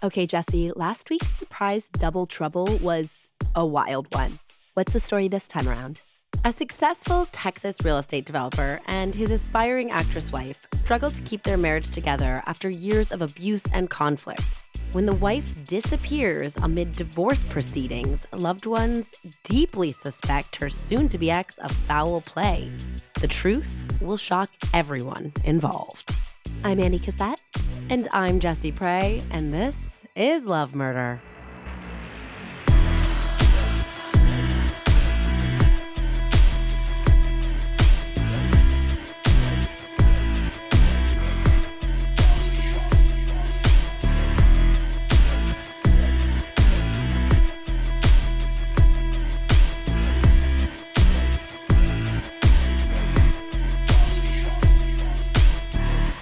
Okay, Jessie, last week's surprise double trouble was a wild one. What's the story this time around? A successful Texas real estate developer and his aspiring actress wife struggle to keep their marriage together after years of abuse and conflict. When the wife disappears amid divorce proceedings, loved ones deeply suspect her soon to be ex of foul play. The truth will shock everyone involved. I'm Andie Cassette. And I'm Jessie Pray, and this is Love Murder.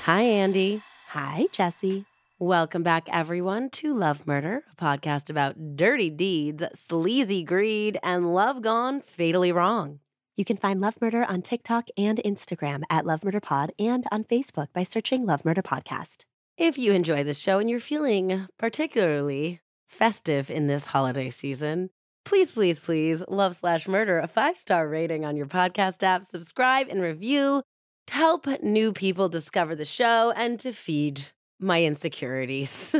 Hi, Andie. Hi, Jessie. Welcome back, everyone, to Love Murder, a podcast about dirty deeds, sleazy greed, and love gone fatally wrong. You can find Love Murder on TikTok and Instagram at Love Murder Pod and on Facebook by searching Love Murder Podcast. If you enjoy this show and you're feeling particularly festive in this holiday season, please, please, please love slash murder a five star rating on your podcast app, subscribe and review to help new people discover the show and to feed my insecurities,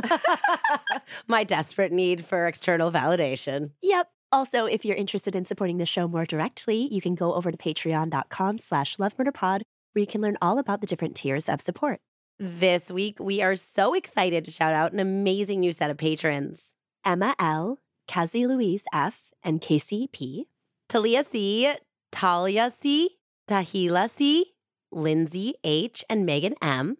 my desperate need for external validation. Yep. Also, if you're interested in supporting the show more directly, you can go over to patreon.com slash lovemurderpod, where you can learn all about the different tiers of support. This week, we are so excited to shout out an amazing new set of patrons. Emma L., Kazi Louise F., and Casey P., Talia C., Talia C., Tahila C., Lindsay H., and Megan M.,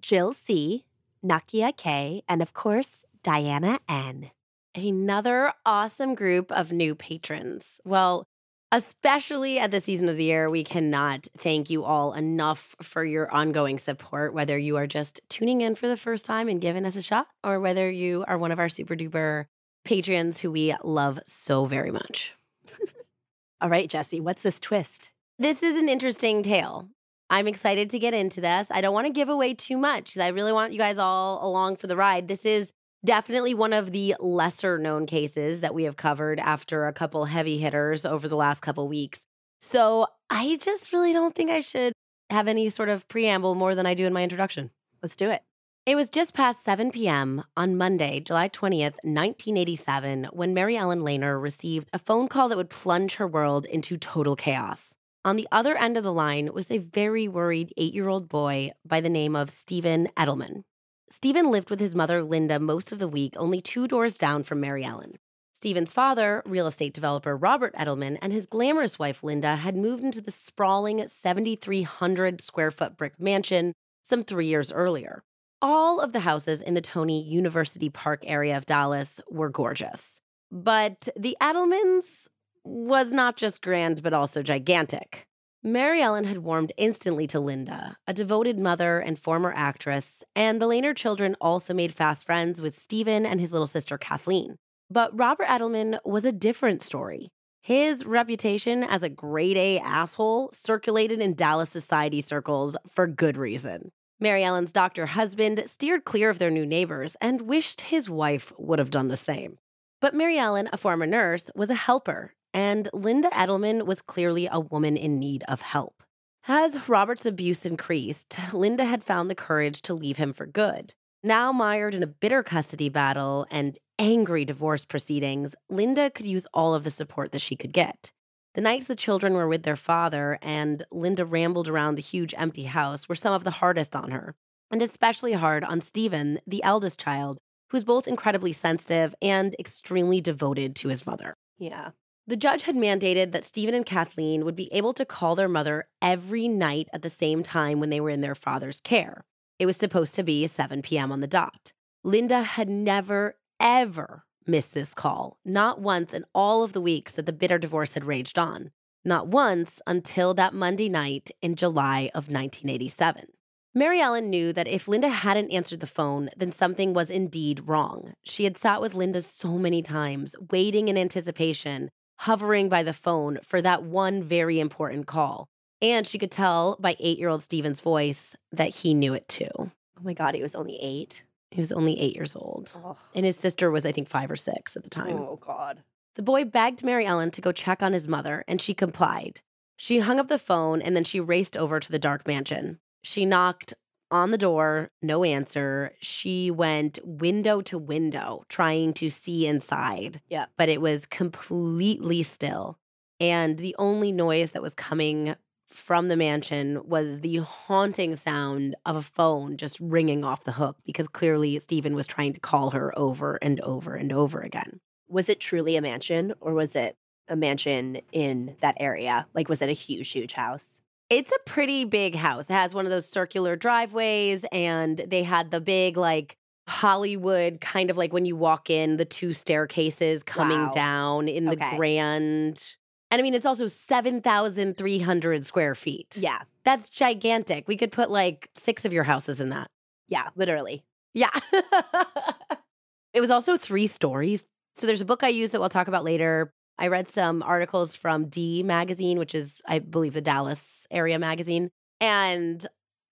Jill C., Nakia K., and of course, Diana N. Another awesome group of new patrons. Well, especially at the season of the year, we cannot thank you all enough for your ongoing support, whether you are just tuning in for the first time and giving us a shot, or whether you are one of our super duper patrons who we love so very much. all right, Jessie, what's this twist? This is an interesting tale. I'm excited to get into this. I don't want to give away too much because I really want you guys all along for the ride. This is definitely one of the lesser known cases that we have covered after a couple heavy hitters over the last couple weeks. So I just really don't think I should have any sort of preamble more than I do in my introduction. Let's do it. It was just past 7 p.m. on Monday, July 20th, 1987, when Mary Ellen Lehner received a phone call that would plunge her world into total chaos. On the other end of the line was a very worried eight year old boy by the name of Stephen Edelman. Stephen lived with his mother, Linda, most of the week, only two doors down from Mary Ellen. Stephen's father, real estate developer Robert Edelman, and his glamorous wife, Linda, had moved into the sprawling 7,300 square foot brick mansion some three years earlier. All of the houses in the Tony University Park area of Dallas were gorgeous. But the Edelmans was not just grand, but also gigantic. Mary Ellen had warmed instantly to Linda, a devoted mother and former actress, and the Lehner children also made fast friends with Stephen and his little sister Kathleen. But Robert Edelman was a different story. His reputation as a grade A asshole circulated in Dallas society circles for good reason. Mary Ellen's doctor husband steered clear of their new neighbors and wished his wife would have done the same. But Mary Ellen, a former nurse, was a helper and Linda Edelman was clearly a woman in need of help. As Robert's abuse increased, Linda had found the courage to leave him for good. Now mired in a bitter custody battle and angry divorce proceedings, Linda could use all of the support that she could get. The nights the children were with their father and Linda rambled around the huge empty house were some of the hardest on her, and especially hard on Stephen, the eldest child, who's both incredibly sensitive and extremely devoted to his mother. Yeah. The judge had mandated that Stephen and Kathleen would be able to call their mother every night at the same time when they were in their father's care. It was supposed to be 7 p.m. on the dot. Linda had never, ever missed this call, not once in all of the weeks that the bitter divorce had raged on. Not once until that Monday night in July of 1987. Mary Ellen knew that if Linda hadn't answered the phone, then something was indeed wrong. She had sat with Linda so many times, waiting in anticipation, hovering by the phone for that one very important call. And she could tell by eight year old Stephen's voice that he knew it too. Oh my God, he was only eight. He was only eight years old. Oh, And his sister was, I think, five or six at the time. oh God. The boy begged Mary Ellen to go check on his mother, and she complied. She hung up the phone and then she raced over to the dark mansion. She knocked on the door, no answer. She went window to window trying to see inside. Yeah. But it was completely still. And the only noise that was coming from the mansion was the haunting sound of a phone just ringing off the hook because clearly Stephen was trying to call her over and over and over again. Was it truly a mansion or was it a mansion in that area? Like, was it a huge, huge house? It's a pretty big house. It has one of those circular driveways, and they had the big, like, Hollywood kind of like when you walk in, the two staircases coming Wow. down in the grand. And I mean, it's also 7,300 square feet. Yeah. That's gigantic. We could put like six of your houses in that. Yeah. Literally. Yeah. it was also three stories. So there's a book I use that we'll talk about later. I read some articles from D magazine, which is, I believe, the Dallas area magazine. And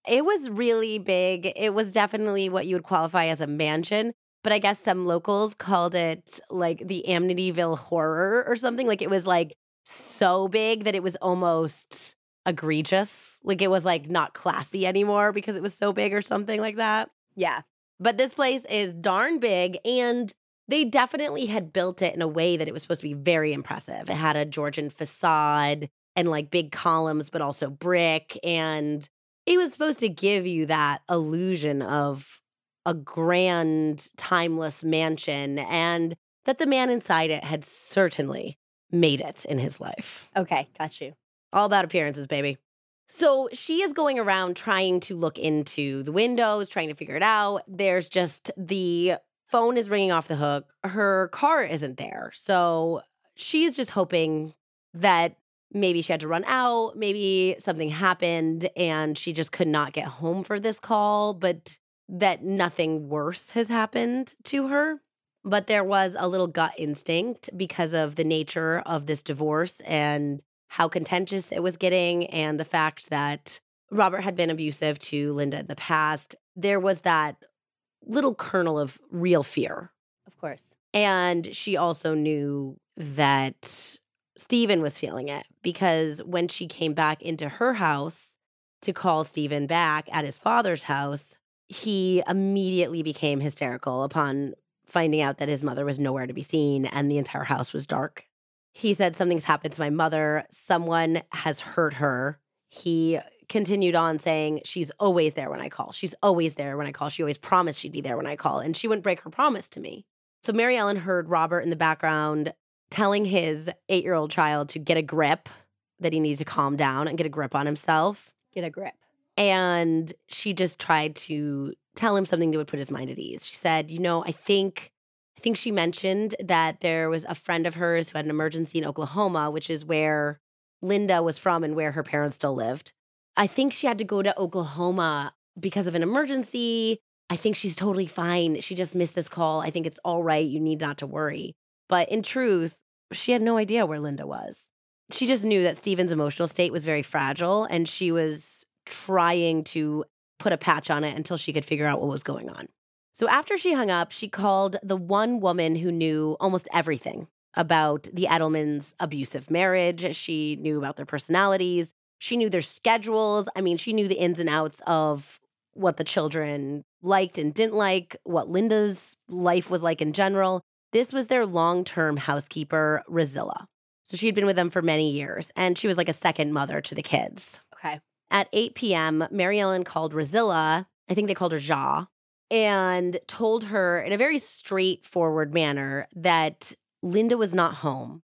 it was really big. It was definitely what you would qualify as a mansion. But I guess some locals called it like the Amityville horror or something. Like it was like so big that it was almost egregious. Like it was like not classy anymore because it was so big or something like that. Yeah. But this place is darn big and they definitely had built it in a way that it was supposed to be very impressive. It had a Georgian facade and like big columns, but also brick. And it was supposed to give you that illusion of a grand, timeless mansion and that the man inside it had certainly made it in his life. Okay. Got you. All about appearances, baby. So she is going around trying to look into the windows, trying to figure it out. There's just the phone is ringing off the hook. Her car isn't there. So she's just hoping that maybe she had to run out, maybe something happened and she just could not get home for this call, but that nothing worse has happened to her. But there was a little gut instinct because of the nature of this divorce and how contentious it was getting, and the fact that Robert had been abusive to Linda in the past. There was that little kernel of real fear. Of course. And she also knew that Stephen was feeling it because when she came back into her house to call Stephen back at his father's house, he immediately became hysterical upon finding out that his mother was nowhere to be seen and the entire house was dark. He said, Something's happened to my mother. Someone has hurt her. He continued on saying, She's always there when I call. She's always there when I call. She always promised she'd be there when I call. And she wouldn't break her promise to me. So Mary Ellen heard Robert in the background telling his eight year old child to get a grip, that he needs to calm down and get a grip on himself. Get a grip. And she just tried to tell him something that would put his mind at ease. She said, "You know, I think I think she mentioned that there was a friend of hers who had an emergency in Oklahoma, which is where Linda was from and where her parents still lived. I think she had to go to Oklahoma because of an emergency. I think she's totally fine. She just missed this call. I think it's all right. You need not to worry." But in truth, she had no idea where Linda was. She just knew that Stephen's emotional state was very fragile and she was trying to put a patch on it until she could figure out what was going on. So after she hung up, she called the one woman who knew almost everything about the Edelmans' abusive marriage. She knew about their personalities. She knew their schedules. I mean, she knew the ins and outs of what the children liked and didn't like, what Linda's life was like in general. This was their long term housekeeper, Rozilla. So she had been with them for many years, and she was like a second mother to the kids. Okay. At 8 p.m., Mary Ellen called Rozilla, I think they called her Ja, and told her in a very straightforward manner that Linda was not home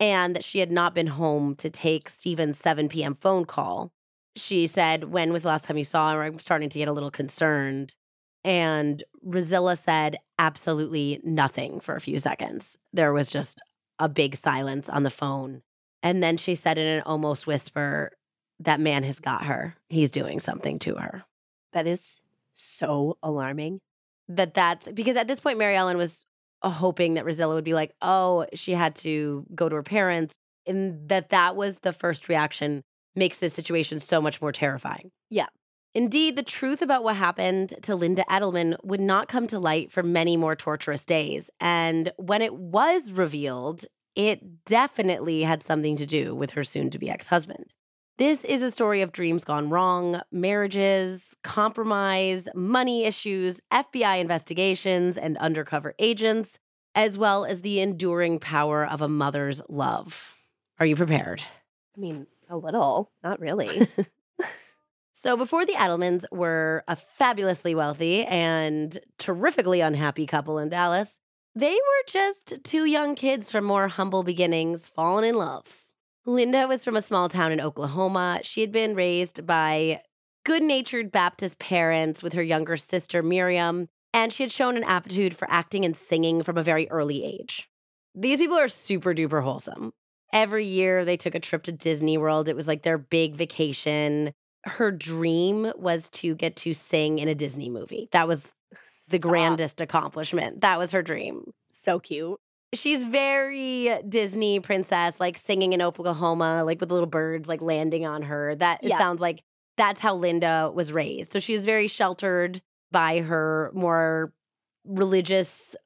and that she had not been home to take Stephen's 7 p.m. phone call. She said, When was the last time you saw her? I'm starting to get a little concerned. And Rozilla said, Absolutely nothing for a few seconds. There was just a big silence on the phone. And then she said in an almost whisper, That man has got her. He's doing something to her. That is so alarming. That that's because at this point, Mary Ellen was hoping that Rozilla would be like, Oh, she had to go to her parents. And that that was the first reaction makes this situation so much more terrifying. Yeah. Indeed, the truth about what happened to Linda Edelman would not come to light for many more torturous days. And when it was revealed, it definitely had something to do with her soon to be ex husband. This is a story of dreams gone wrong, marriages, compromise, money issues, FBI investigations, and undercover agents, as well as the enduring power of a mother's love. Are you prepared? I mean, a little, not really. So, before the Edelmans were a fabulously wealthy and terrifically unhappy couple in Dallas, they were just two young kids from more humble beginnings falling in love. Linda was from a small town in Oklahoma. She had been raised by good natured Baptist parents with her younger sister, Miriam, and she had shown an aptitude for acting and singing from a very early age. These people are super duper wholesome. Every year they took a trip to Disney World. It was like their big vacation her dream was to get to sing in a Disney movie. That was the grandest accomplishment. That was her dream. So cute. She's very Disney princess, like singing in Oklahoma, like with little birds like landing on her. That yeah. sounds like that's how Linda was raised. So she was very sheltered by her more religious,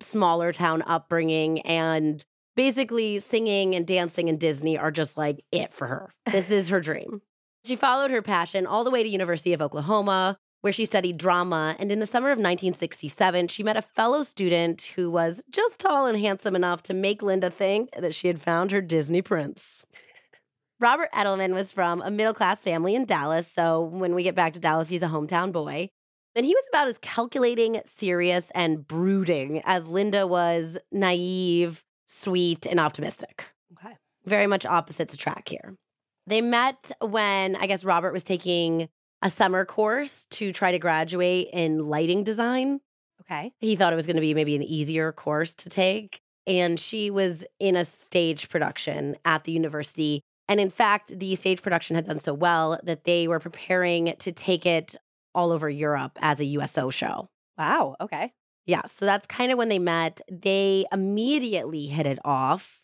smaller town upbringing. And basically, singing and dancing in Disney are just like it for her. This is her dream. She followed her passion all the way to University of Oklahoma, where she studied drama, and in the summer of 1967, she met a fellow student who was just tall and handsome enough to make Linda think that she had found her Disney prince. Robert Edelman was from a middle class family in Dallas, so when we get back to Dallas, he's a hometown boy. And he was about as calculating, serious, and brooding as Linda was naive, sweet, and optimistic. Okay. Very much opposites attract here. They met when I guess Robert was taking a summer course to try to graduate in lighting design. Okay. He thought it was going to be maybe an easier course to take. And she was in a stage production at the university. And in fact, the stage production had done so well that they were preparing to take it all over Europe as a USO show. Wow. Okay. Yeah. So that's kind of when they met. They immediately hit it off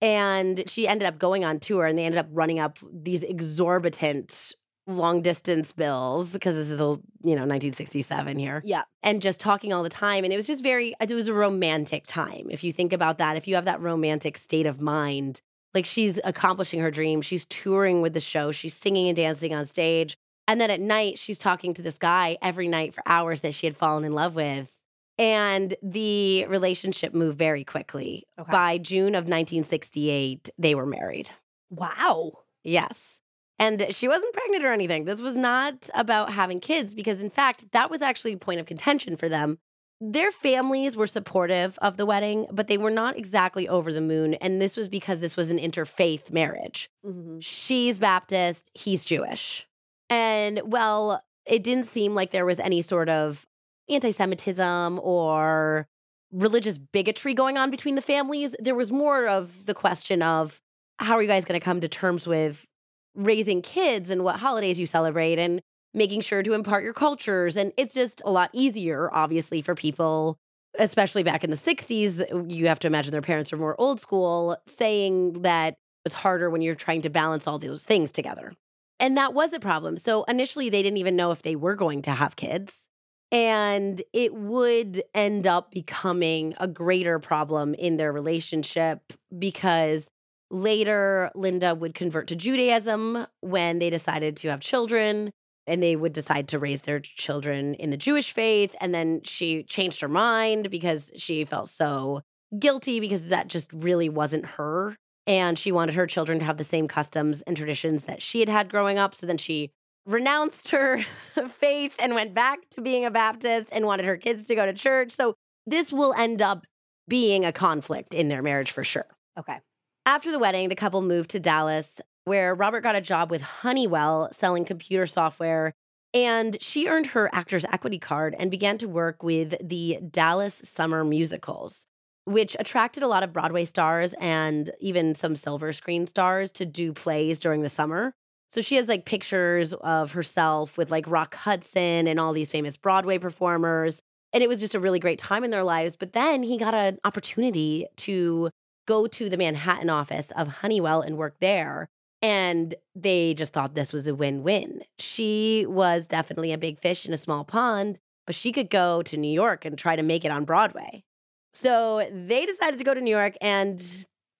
and she ended up going on tour and they ended up running up these exorbitant long distance bills because this is the you know 1967 here yeah and just talking all the time and it was just very it was a romantic time if you think about that if you have that romantic state of mind like she's accomplishing her dream she's touring with the show she's singing and dancing on stage and then at night she's talking to this guy every night for hours that she had fallen in love with and the relationship moved very quickly. Okay. By June of 1968, they were married. Wow. Yes. And she wasn't pregnant or anything. This was not about having kids because, in fact, that was actually a point of contention for them. Their families were supportive of the wedding, but they were not exactly over the moon. And this was because this was an interfaith marriage. Mm-hmm. She's Baptist, he's Jewish. And well, it didn't seem like there was any sort of anti Semitism or religious bigotry going on between the families. There was more of the question of how are you guys going to come to terms with raising kids and what holidays you celebrate and making sure to impart your cultures. And it's just a lot easier, obviously, for people, especially back in the 60s. You have to imagine their parents are more old school, saying that it's harder when you're trying to balance all those things together. And that was a problem. So initially, they didn't even know if they were going to have kids. And it would end up becoming a greater problem in their relationship because later Linda would convert to Judaism when they decided to have children and they would decide to raise their children in the Jewish faith. And then she changed her mind because she felt so guilty because that just really wasn't her. And she wanted her children to have the same customs and traditions that she had had growing up. So then she renounced her faith and went back to being a Baptist and wanted her kids to go to church. So this will end up being a conflict in their marriage for sure. Okay. After the wedding, the couple moved to Dallas, where Robert got a job with Honeywell selling computer software. And she earned her actor's equity card and began to work with the Dallas Summer Musicals, which attracted a lot of Broadway stars and even some silver screen stars to do plays during the summer. So she has like pictures of herself with like Rock Hudson and all these famous Broadway performers. And it was just a really great time in their lives. But then he got an opportunity to go to the Manhattan office of Honeywell and work there. And they just thought this was a win win. She was definitely a big fish in a small pond, but she could go to New York and try to make it on Broadway. So they decided to go to New York. And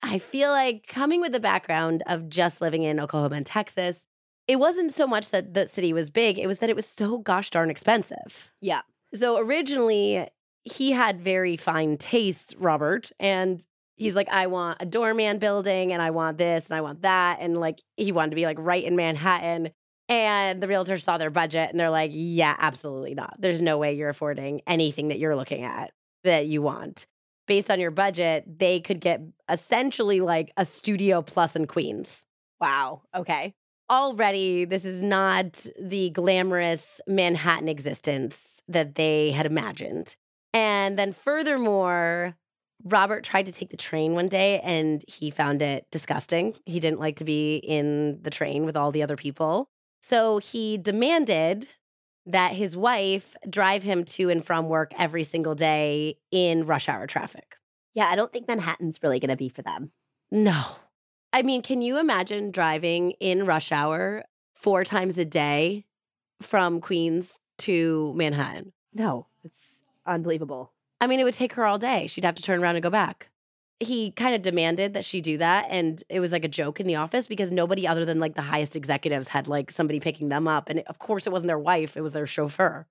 I feel like coming with the background of just living in Oklahoma and Texas, it wasn't so much that the city was big, it was that it was so gosh darn expensive. Yeah. So originally, he had very fine taste, Robert, and he's like, I want a doorman building and I want this and I want that. And like, he wanted to be like right in Manhattan. And the realtors saw their budget and they're like, yeah, absolutely not. There's no way you're affording anything that you're looking at that you want. Based on your budget, they could get essentially like a studio plus in Queens. Wow. Okay. Already, this is not the glamorous Manhattan existence that they had imagined. And then, furthermore, Robert tried to take the train one day and he found it disgusting. He didn't like to be in the train with all the other people. So he demanded that his wife drive him to and from work every single day in rush hour traffic. Yeah, I don't think Manhattan's really going to be for them. No. I mean, can you imagine driving in rush hour four times a day from Queens to Manhattan? No, it's unbelievable. I mean, it would take her all day. She'd have to turn around and go back. He kind of demanded that she do that. And it was like a joke in the office because nobody other than like the highest executives had like somebody picking them up. And of course, it wasn't their wife, it was their chauffeur.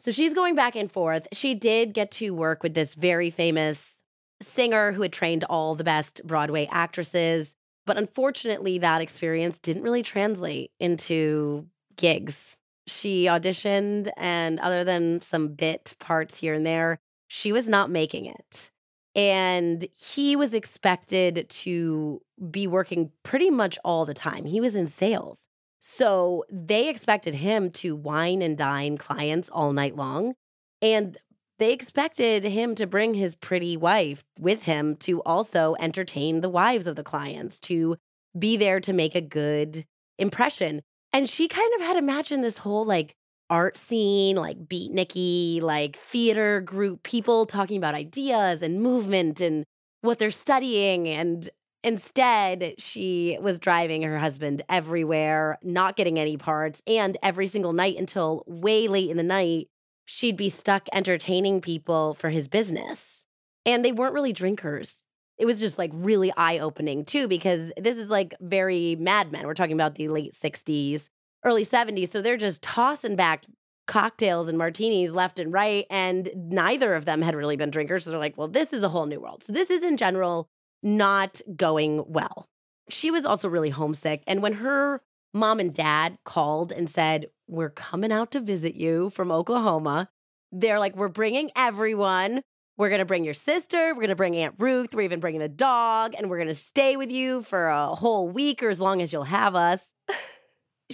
So she's going back and forth. She did get to work with this very famous singer who had trained all the best Broadway actresses. But unfortunately, that experience didn't really translate into gigs. She auditioned, and other than some bit parts here and there, she was not making it. And he was expected to be working pretty much all the time. He was in sales. So they expected him to wine and dine clients all night long. And they expected him to bring his pretty wife with him to also entertain the wives of the clients, to be there to make a good impression. And she kind of had imagined this whole like art scene, like beatniky, like theater group people talking about ideas and movement and what they're studying. And instead, she was driving her husband everywhere, not getting any parts. And every single night until way late in the night, she'd be stuck entertaining people for his business. And they weren't really drinkers. It was just like really eye opening too, because this is like very Mad Men. We're talking about the late 60s early 70s. So they're just tossing back cocktails and martinis left and right. And neither of them had really been drinkers. So they're like, well, this is a whole new world. So this is in general not going well. She was also really homesick. And when her mom and dad called and said, We're coming out to visit you from Oklahoma, they're like, We're bringing everyone. We're going to bring your sister. We're going to bring Aunt Ruth. We're even bringing the dog. And we're going to stay with you for a whole week or as long as you'll have us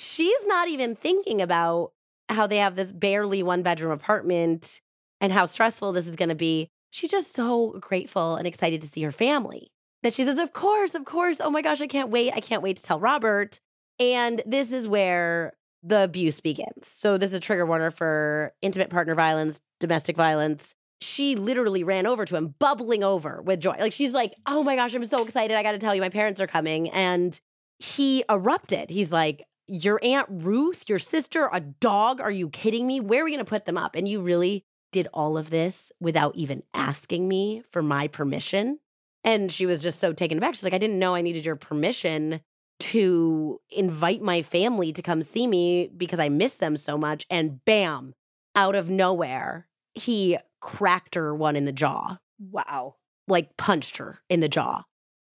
she's not even thinking about how they have this barely one bedroom apartment and how stressful this is going to be. She's just so grateful and excited to see her family that she says, Of course, of course. Oh my gosh, I can't wait. I can't wait to tell Robert. And this is where the abuse begins. So, this is a trigger warner for intimate partner violence, domestic violence. She literally ran over to him, bubbling over with joy. Like, she's like, Oh my gosh, I'm so excited. I got to tell you, my parents are coming. And he erupted. He's like, your Aunt Ruth, your sister, a dog. Are you kidding me? Where are we going to put them up? And you really did all of this without even asking me for my permission. And she was just so taken aback. She's like, I didn't know I needed your permission to invite my family to come see me because I miss them so much. And bam, out of nowhere, he cracked her one in the jaw. Wow. Like punched her in the jaw.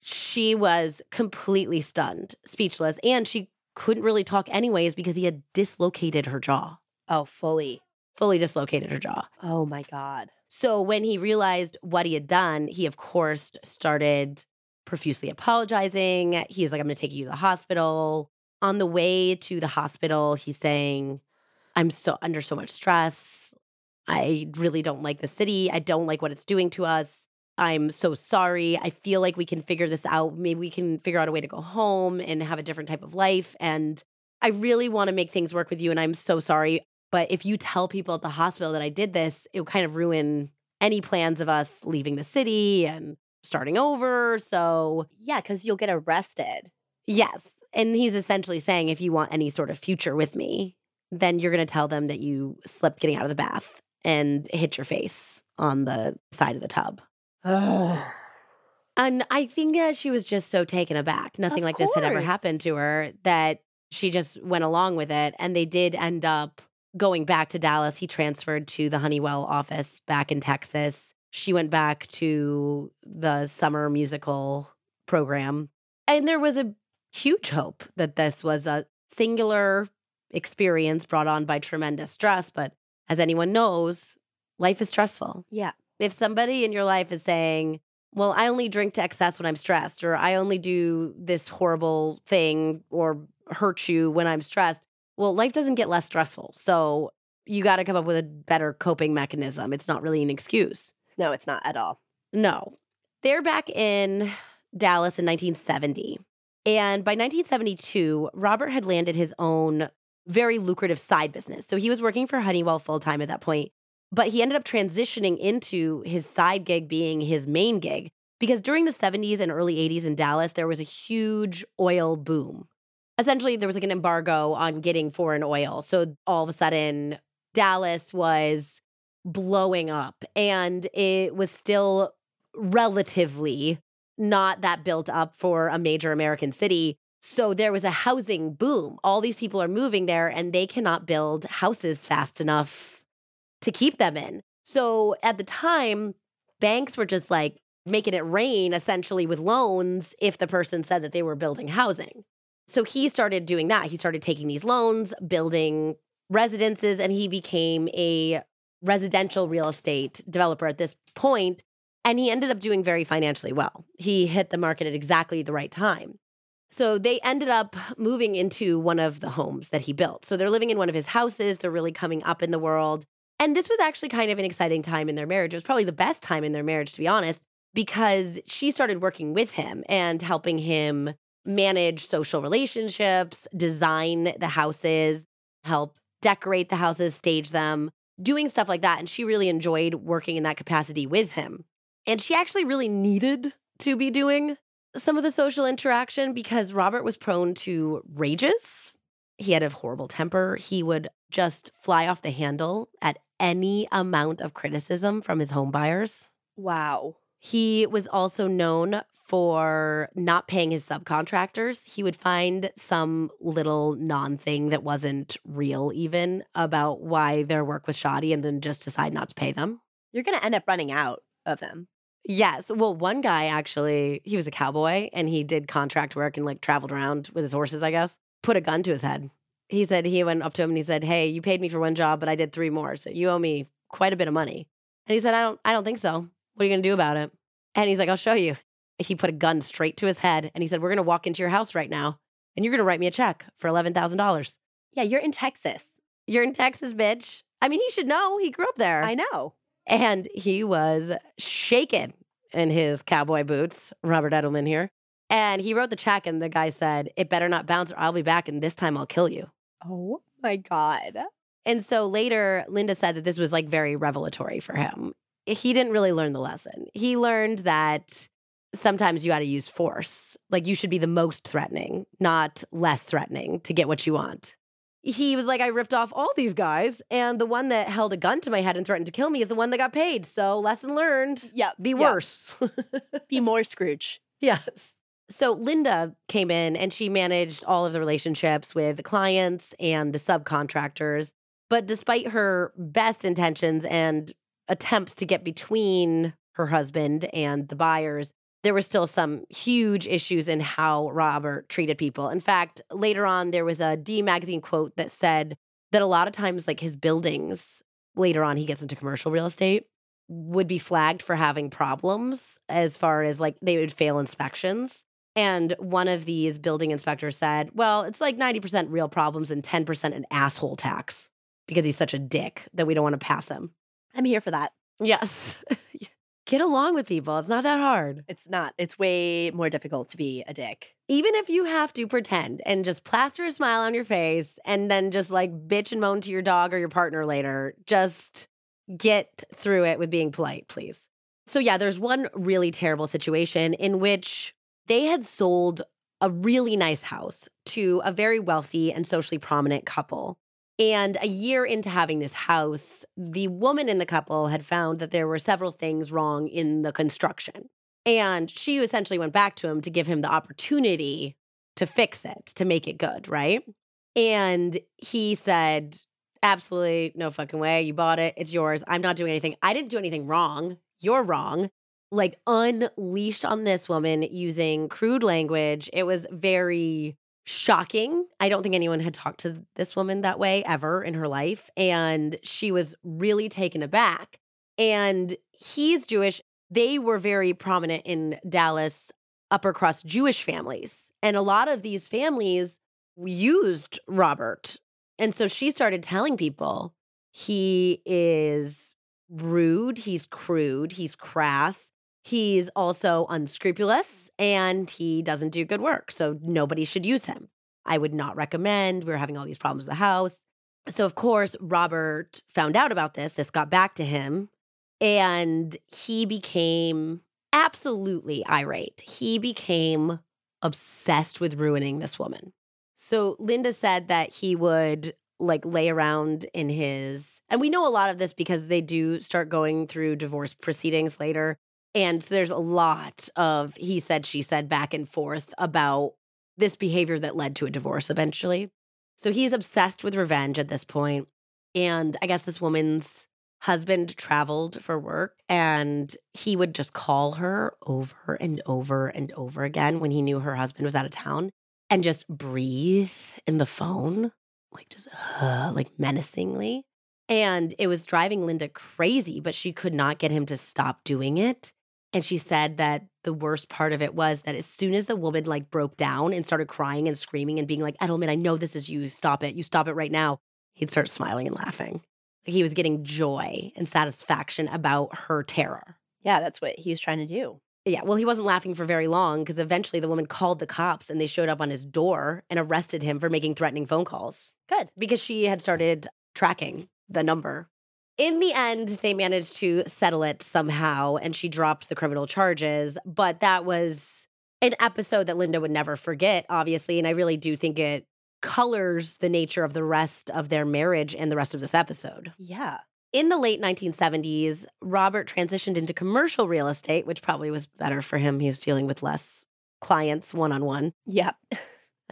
She was completely stunned, speechless, and she couldn't really talk anyways because he had dislocated her jaw. Oh, fully. Fully dislocated her jaw. Oh my God. So when he realized what he had done, he of course started profusely apologizing. He's like, I'm going to take you to the hospital. On the way to the hospital, he's saying, I'm so under so much stress. I really don't like the city. I don't like what it's doing to us. I'm so sorry. I feel like we can figure this out. Maybe we can figure out a way to go home and have a different type of life. And I really want to make things work with you. And I'm so sorry. But if you tell people at the hospital that I did this, it will kind of ruin any plans of us leaving the city and starting over. So, yeah, because you'll get arrested. Yes. And he's essentially saying if you want any sort of future with me, then you're going to tell them that you slipped getting out of the bath and hit your face on the side of the tub. And I think that she was just so taken aback. Nothing Of like this had ever happened to her that she just went along with it. And they did end up going back to Dallas. He transferred to the Honeywell office back in Texas. She went back to the summer musical program. And there was a huge hope that this was a singular experience brought on by tremendous stress. But as anyone knows, life is stressful Yeah. If somebody in your life is saying, well, I only drink to excess when I'm stressed, or I only do this horrible thing or hurt you when I'm stressed, well, life doesn't get less stressful. So you got to come up with a better coping mechanism. It's not really an excuse. No, it's not at all. No. They're back in Dallas in 1970. And by 1972, Robert had landed his own very lucrative side business. So he was working for Honeywell full time at that point, but he ended up transitioning into his side gig being his main gig because during the 70s and early 80s in Dallas, there was a huge oil boom. Essentially, there was like an embargo on getting foreign oil. So all of a sudden, Dallas was blowing up and it was still relatively not that built up for a major American city. So there was a housing boom. All these people are moving there and they cannot build houses fast enough to keep them in. So at the time, banks were just like making it rain essentially with loans if the person said that they were building housing. So he started doing that. He started taking these loans, building residences, and he became a residential real estate developer at this point. And he ended up doing very financially well. He hit the market at exactly the right time. So they ended up moving into one of the homes that he built. So they're living in one of his houses. They're really coming up in the world. And this was actually kind of an exciting time in their marriage. It was probably the best time in their marriage, to be honest, because she started working with him and helping him manage social relationships, design the houses, help decorate the houses, stage them, doing stuff like that. And she really enjoyed working in that capacity with him. And she actually really needed to be doing some of the social interaction because Robert was prone to rages. He had a horrible temper. He would just fly off the handle at any amount of criticism from his home buyers. Wow. He was also known for not paying his subcontractors. He would find some little non thing that wasn't real, even about why their work was shoddy, and then just decide not to pay them. You're going to end up running out of them. Yes. Well, one guy actually, he was a cowboy and he did contract work and like traveled around with his horses, I guess, put a gun to his head. He said he went up to him and he said, Hey, you paid me for one job, but I did three more. So you owe me quite a bit of money. And he said, I don't, I don't think so. What are you going to do about it? And he's like, I'll show you. He put a gun straight to his head and he said, We're going to walk into your house right now and you're going to write me a check for $11,000. Yeah, you're in Texas. You're in Texas, bitch. I mean, he should know. He grew up there. I know. And he was shaken in his cowboy boots, Robert Edelman here. And he wrote the check, and the guy said, It better not bounce or I'll be back, and this time I'll kill you. Oh my God. And so later, Linda said that this was like very revelatory for him. He didn't really learn the lesson. He learned that sometimes you got to use force. Like you should be the most threatening, not less threatening to get what you want. He was like, I ripped off all these guys, and the one that held a gun to my head and threatened to kill me is the one that got paid. So, lesson learned Yeah. be yeah. worse. Be more Scrooge. yes. So Linda came in and she managed all of the relationships with the clients and the subcontractors. But despite her best intentions and attempts to get between her husband and the buyers, there were still some huge issues in how Robert treated people. In fact, later on, there was a D magazine quote that said that a lot of times, like his buildings, later on, he gets into commercial real estate, would be flagged for having problems as far as like they would fail inspections. And one of these building inspectors said, well, it's like 90% real problems and 10% an asshole tax because he's such a dick that we don't want to pass him. I'm here for that. Yes. Get along with people. It's not that hard. It's not. It's way more difficult to be a dick. Even if you have to pretend and just plaster a smile on your face and then just like bitch and moan to your dog or your partner later, just get through it with being polite, please. So, yeah, there's one really terrible situation in which they had sold a really nice house to a very wealthy and socially prominent couple. And a year into having this house, the woman in the couple had found that there were several things wrong in the construction. And she essentially went back to him to give him the opportunity to fix it, to make it good, right? And he said, Absolutely no fucking way. You bought it. It's yours. I'm not doing anything. I didn't do anything wrong. You're wrong. Like unleashed on this woman using crude language. It was very shocking. I don't think anyone had talked to this woman that way ever in her life. And she was really taken aback. And he's Jewish. They were very prominent in Dallas upper crust Jewish families. And a lot of these families used Robert. And so she started telling people he is rude, he's crude, he's crass, he's also unscrupulous, and he doesn't do good work. So nobody should use him. I would not recommend. We were having all these problems in the house. So, of course, Robert found out about this. This got back to him, and he became absolutely irate. He became obsessed with ruining this woman. So Linda said that he would like lay around in his, and we know a lot of this because they do start going through divorce proceedings later. And there's a lot of he said, she said back and forth about this behavior that led to a divorce eventually. So he's obsessed with revenge at this point. And I guess this woman's husband traveled for work and he would just call her over and over and over again when he knew her husband was out of town and just breathe in the phone, like just uh, like menacingly. And it was driving Linda crazy, but she could not get him to stop doing it. And she said that the worst part of it was that as soon as the woman like broke down and started crying and screaming and being like, Edelman, I know this is you. Stop it. You stop it right now. He'd start smiling and laughing he was getting joy and satisfaction about her terror. Yeah, that's what he was trying to do. Yeah, well, he wasn't laughing for very long because eventually the woman called the cops and they showed up on his door and arrested him for making threatening phone calls. Good. Because she had started tracking the number. In the end, they managed to settle it somehow and she dropped the criminal charges. But that was an episode that Linda would never forget, obviously. And I really do think it colors the nature of the rest of their marriage and the rest of this episode. Yeah. In the late 1970s, Robert transitioned into commercial real estate, which probably was better for him. He was dealing with less clients one on one. Yep.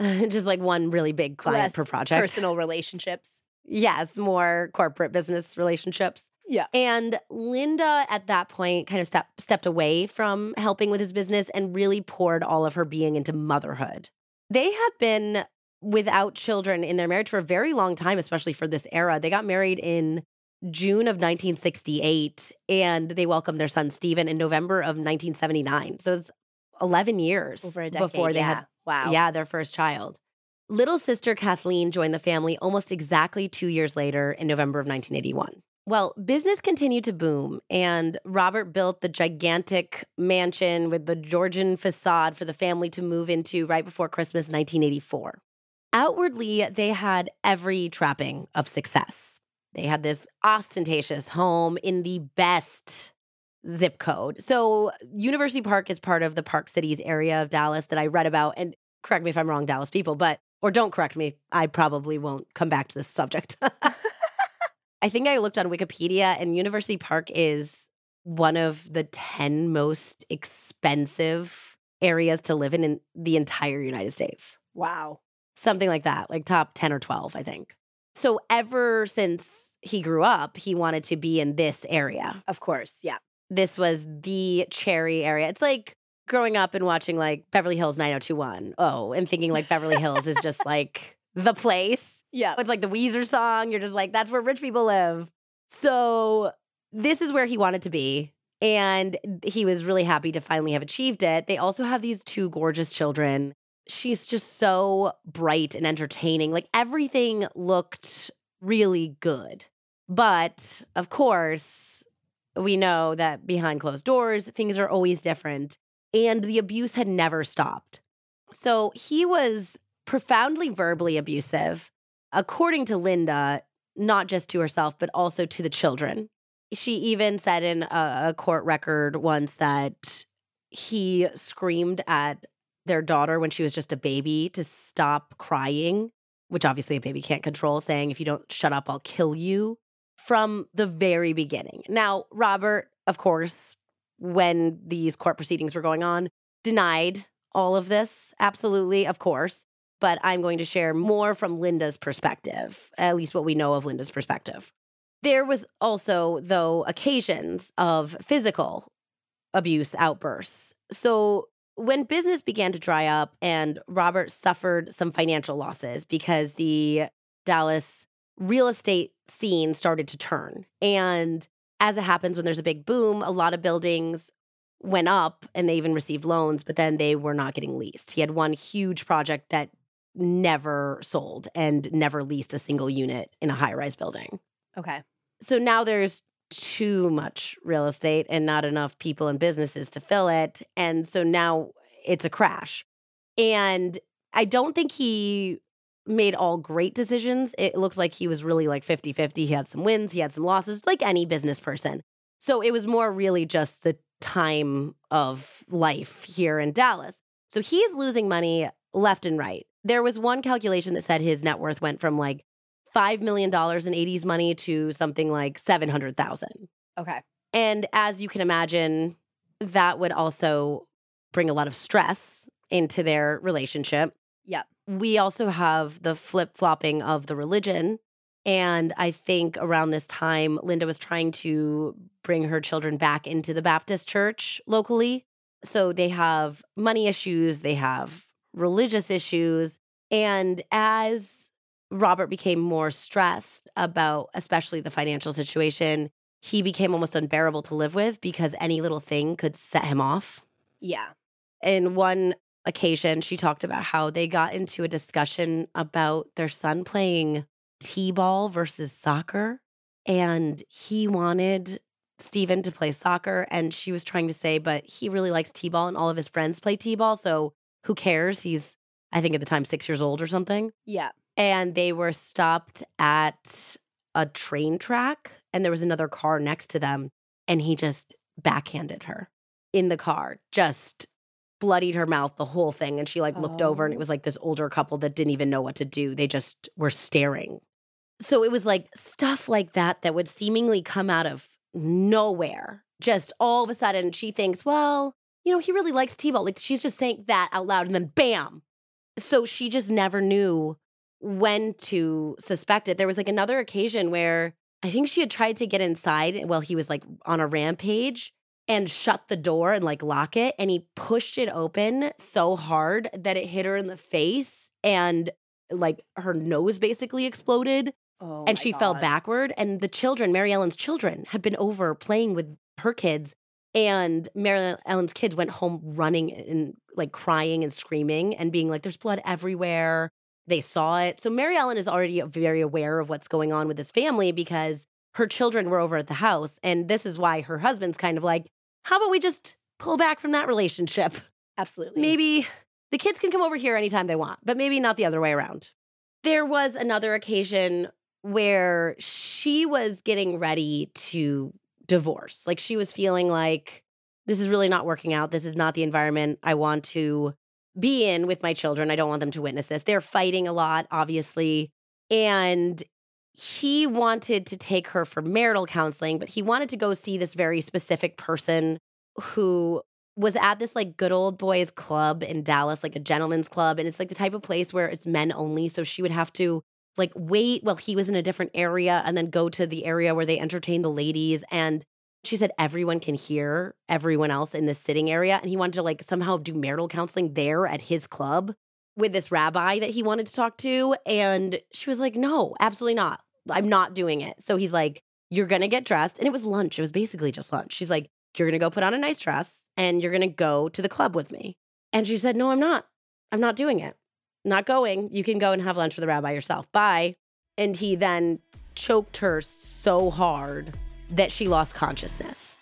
Just like one really big client Less per project. Personal relationships. Yes, more corporate business relationships. Yeah. And Linda at that point kind of step, stepped away from helping with his business and really poured all of her being into motherhood. They had been without children in their marriage for a very long time, especially for this era. They got married in June of 1968 and they welcomed their son Stephen in November of 1979. So it's 11 years Over a decade, before they yeah. had Wow. yeah, their first child. Little sister Kathleen joined the family almost exactly 2 years later in November of 1981. Well, business continued to boom, and Robert built the gigantic mansion with the Georgian facade for the family to move into right before Christmas 1984. Outwardly, they had every trapping of success. They had this ostentatious home in the best zip code. So, University Park is part of the Park Cities area of Dallas that I read about. And correct me if I'm wrong, Dallas people, but, or don't correct me. I probably won't come back to this subject. I think I looked on Wikipedia, and University Park is one of the 10 most expensive areas to live in in the entire United States Wow. something like that, like top 10 or 12, I think. So ever since he grew up, he wanted to be in this area. Of course. Yeah. This was the cherry area. It's like growing up and watching like Beverly Hills 90210. Oh, and thinking like Beverly Hills is just like the place. Yeah. It's like the Weezer song. You're just like, that's where rich people live. So this is where he wanted to be. And he was really happy to finally have achieved it. They also have these two gorgeous children. She's just so bright and entertaining. Like everything looked really good. But of course, we know that behind closed doors, things are always different. And the abuse had never stopped. So he was profoundly verbally abusive, according to Linda, not just to herself, but also to the children. She even said in a, court record once that he screamed at their daughter when she was just a baby to stop crying, which obviously a baby can't control, saying, if you don't shut up, I'll kill you from the very beginning. Now, Robert, of course, when these court proceedings were going on, denied all of this. Absolutely, of course. But I'm going to share more from Linda's perspective, at least what we know of Linda's perspective. There was also, though, occasions of physical abuse outbursts. So when business began to dry up and Robert suffered some financial losses because the Dallas real estate scene started to turn. And as it happens when there's a big boom, a lot of buildings went up and they even received loans, but then they were not getting leased. He had one huge project that never sold and never leased a single unit in a high rise building. Okay. So now there's too much real estate and not enough people and businesses to fill it. And so now it's a crash. And I don't think he made all great decisions. It looks like he was really like 50 50. He had some wins, he had some losses, like any business person. So it was more really just the time of life here in Dallas. So he's losing money left and right. There was one calculation that said his net worth went from like $5 million in 80s money to something like 700,000. Okay. And as you can imagine, that would also bring a lot of stress into their relationship. Yep. We also have the flip flopping of the religion. And I think around this time, Linda was trying to bring her children back into the Baptist church locally. So they have money issues, they have religious issues. And as Robert became more stressed about, especially the financial situation, he became almost unbearable to live with because any little thing could set him off. Yeah. In one occasion, she talked about how they got into a discussion about their son playing T ball versus soccer. And he wanted Steven to play soccer. And she was trying to say, but he really likes T ball and all of his friends play T ball. So who cares? He's, I think at the time, six years old or something. Yeah and they were stopped at a train track and there was another car next to them and he just backhanded her in the car just bloodied her mouth the whole thing and she like looked oh. over and it oh. was like this older couple that didn't even know what to do they just were staring so it was like stuff like that that would seemingly come out of nowhere just all of a sudden she thinks well you know he really likes t-ball like she's just saying that out loud and then bam so she just never knew when to suspect it. There was like another occasion where I think she had tried to get inside while he was like on a rampage and shut the door and like lock it. And he pushed it open so hard that it hit her in the face and like her nose basically exploded. Oh and she God. fell backward. And the children, Mary Ellen's children, had been over playing with her kids. And Mary Ellen's kids went home running and like crying and screaming and being like, there's blood everywhere. They saw it. So Mary Ellen is already very aware of what's going on with this family because her children were over at the house. And this is why her husband's kind of like, how about we just pull back from that relationship? Absolutely. Maybe the kids can come over here anytime they want, but maybe not the other way around. There was another occasion where she was getting ready to divorce. Like she was feeling like, this is really not working out. This is not the environment I want to be in with my children. I don't want them to witness this. They're fighting a lot, obviously. And he wanted to take her for marital counseling, but he wanted to go see this very specific person who was at this like good old boys club in Dallas, like a gentleman's club. And it's like the type of place where it's men only. So she would have to like wait while he was in a different area and then go to the area where they entertain the ladies. And she said everyone can hear everyone else in this sitting area. And he wanted to like somehow do marital counseling there at his club with this rabbi that he wanted to talk to. And she was like, no, absolutely not. I'm not doing it. So he's like, you're going to get dressed. And it was lunch. It was basically just lunch. She's like, you're going to go put on a nice dress and you're going to go to the club with me. And she said, no, I'm not. I'm not doing it. not going. You can go and have lunch with the rabbi yourself. Bye. And he then choked her so hard that she lost consciousness.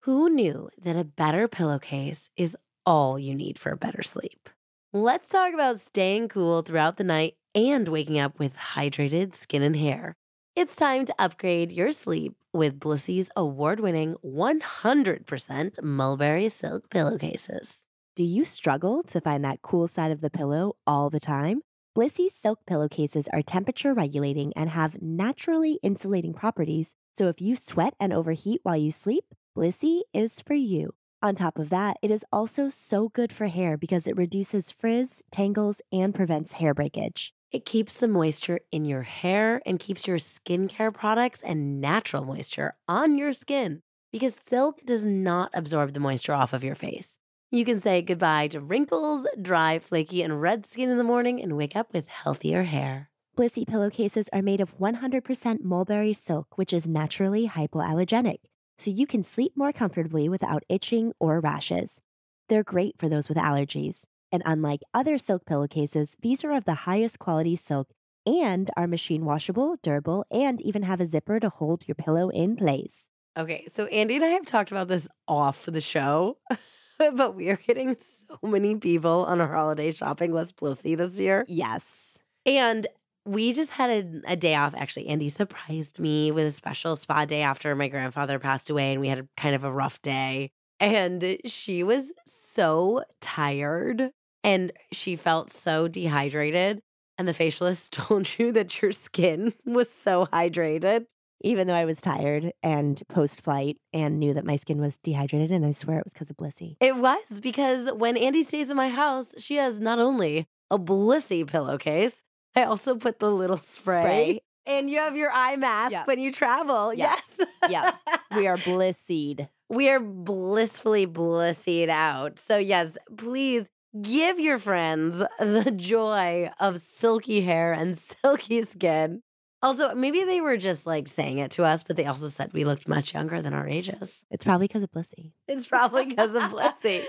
Who knew that a better pillowcase is all you need for a better sleep? Let's talk about staying cool throughout the night and waking up with hydrated skin and hair. It's time to upgrade your sleep with Blissy's award winning 100% mulberry silk pillowcases. Do you struggle to find that cool side of the pillow all the time? Blissy's silk pillowcases are temperature regulating and have naturally insulating properties, so if you sweat and overheat while you sleep, Blissy is for you. On top of that, it is also so good for hair because it reduces frizz, tangles, and prevents hair breakage. It keeps the moisture in your hair and keeps your skincare products and natural moisture on your skin because silk does not absorb the moisture off of your face. You can say goodbye to wrinkles, dry, flaky, and red skin in the morning and wake up with healthier hair. Blissy pillowcases are made of 100% mulberry silk, which is naturally hypoallergenic, so you can sleep more comfortably without itching or rashes. They're great for those with allergies. And unlike other silk pillowcases, these are of the highest quality silk and are machine washable, durable, and even have a zipper to hold your pillow in place. Okay, so Andie and I have talked about this off the show, but we are getting so many people on our holiday shopping list, Blissy, this year. Yes. And we just had a, a, day off. Actually, Andie surprised me with a special spa day after my grandfather passed away, and we had a, kind of a rough day. And she was so tired and she felt so dehydrated. And the facialist told you that your skin was so hydrated. Even though I was tired and post flight and knew that my skin was dehydrated, and I swear it was because of Blissy. It was because when Andie stays in my house, she has not only a Blissy pillowcase, I also put the little spray. spray. And you have your eye mask yep. when you travel. Yep. Yes. yeah. We are blissied. We are blissfully blissied out. So, yes, please Give your friends the joy of silky hair and silky skin. Also, maybe they were just like saying it to us, but they also said we looked much younger than our ages. It's probably because of Blissy. It's probably because of Blissy.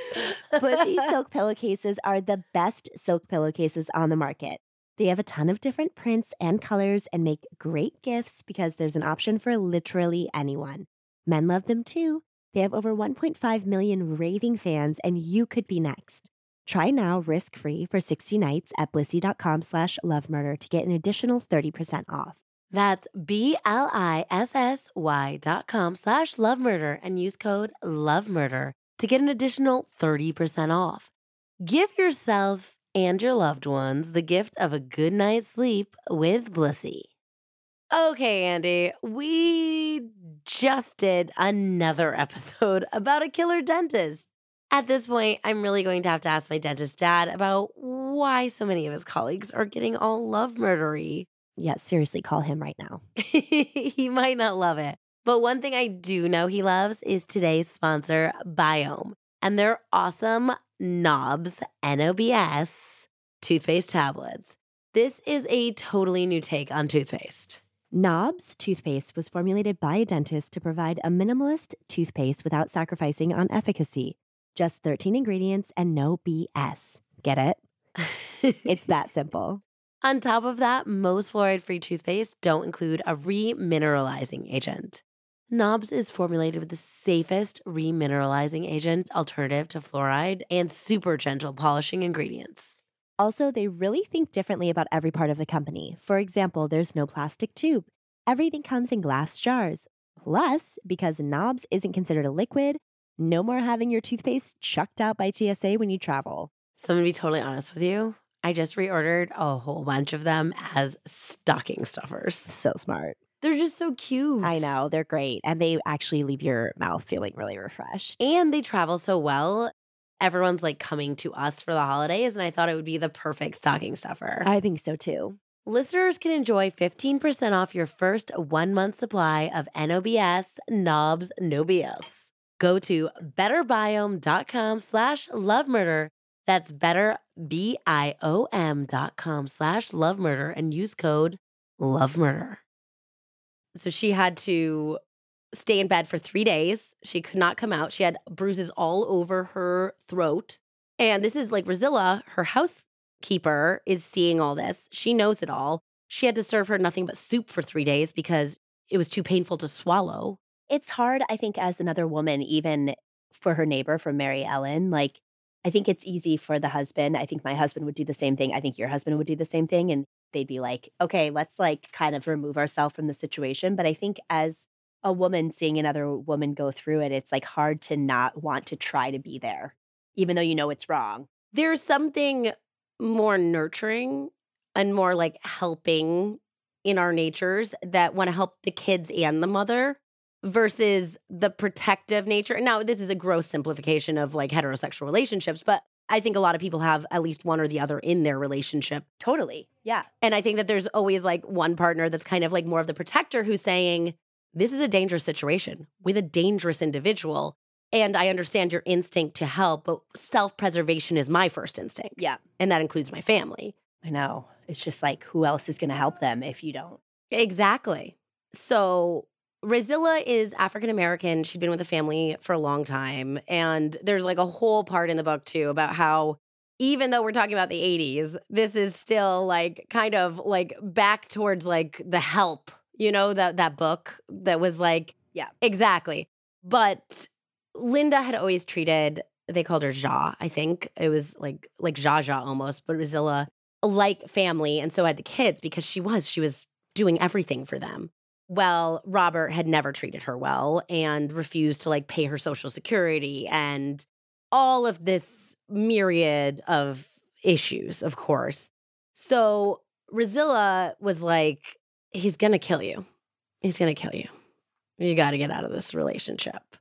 Blissy silk pillowcases are the best silk pillowcases on the market. They have a ton of different prints and colors and make great gifts because there's an option for literally anyone. Men love them too. They have over 1.5 million raving fans, and you could be next. Try now risk-free for 60 nights at blissy.com slash lovemurder to get an additional 30% off. That's B-L-I-S-S-Y dot com slash lovemurder and use code lovemurder to get an additional 30% off. Give yourself and your loved ones the gift of a good night's sleep with Blissy. Okay, Andie, we just did another episode about a killer dentist. At this point, I'm really going to have to ask my dentist dad about why so many of his colleagues are getting all love murdery. Yeah, seriously, call him right now. he might not love it. But one thing I do know he loves is today's sponsor, Biom, and their awesome Knobs NOBS toothpaste tablets. This is a totally new take on toothpaste. Knobs toothpaste was formulated by a dentist to provide a minimalist toothpaste without sacrificing on efficacy. Just 13 ingredients and no BS. Get it? it's that simple. On top of that, most fluoride free toothpaste don't include a remineralizing agent. NOBS is formulated with the safest remineralizing agent alternative to fluoride and super gentle polishing ingredients. Also, they really think differently about every part of the company. For example, there's no plastic tube. Everything comes in glass jars. Plus, because NOBS isn't considered a liquid, no more having your toothpaste chucked out by TSA when you travel. So I'm gonna be totally honest with you. I just reordered a whole bunch of them as stocking stuffers. So smart. They're just so cute. I know, they're great. And they actually leave your mouth feeling really refreshed. And they travel so well. Everyone's like coming to us for the holidays, and I thought it would be the perfect stocking stuffer. I think so too. Listeners can enjoy 15% off your first one month supply of NOBS Knobs No BS. Go to betterbiom.com slash love murder. That's better, B-I-O-M dot com slash love murder and use code love murder. So she had to stay in bed for three days. She could not come out. She had bruises all over her throat. And this is like Rosilla, her housekeeper, is seeing all this. She knows it all. She had to serve her nothing but soup for three days because it was too painful to swallow. It's hard, I think, as another woman, even for her neighbor, from Mary Ellen. Like, I think it's easy for the husband. I think my husband would do the same thing. I think your husband would do the same thing. And they'd be like, okay, let's like kind of remove ourselves from the situation. But I think as a woman seeing another woman go through it, it's like hard to not want to try to be there, even though you know it's wrong. There's something more nurturing and more like helping in our natures that want to help the kids and the mother versus the protective nature. Now, this is a gross simplification of like heterosexual relationships, but I think a lot of people have at least one or the other in their relationship. Totally. Yeah. And I think that there's always like one partner that's kind of like more of the protector who's saying, This is a dangerous situation with a dangerous individual. And I understand your instinct to help, but self preservation is my first instinct. Yeah. And that includes my family. I know. It's just like, who else is going to help them if you don't? Exactly. So Rizilla is African American. She'd been with the family for a long time. And there's like a whole part in the book, too, about how even though we're talking about the 80s, this is still like kind of like back towards like the help, you know, that that book that was like, yeah, exactly. But Linda had always treated, they called her Ja, I think. It was like like Jaja almost, but Rizilla like family. And so had the kids because she was, she was doing everything for them. Well, Robert had never treated her well and refused to like pay her social security and all of this myriad of issues, of course. So Rizilla was like, he's gonna kill you. He's gonna kill you. You got to get out of this relationship.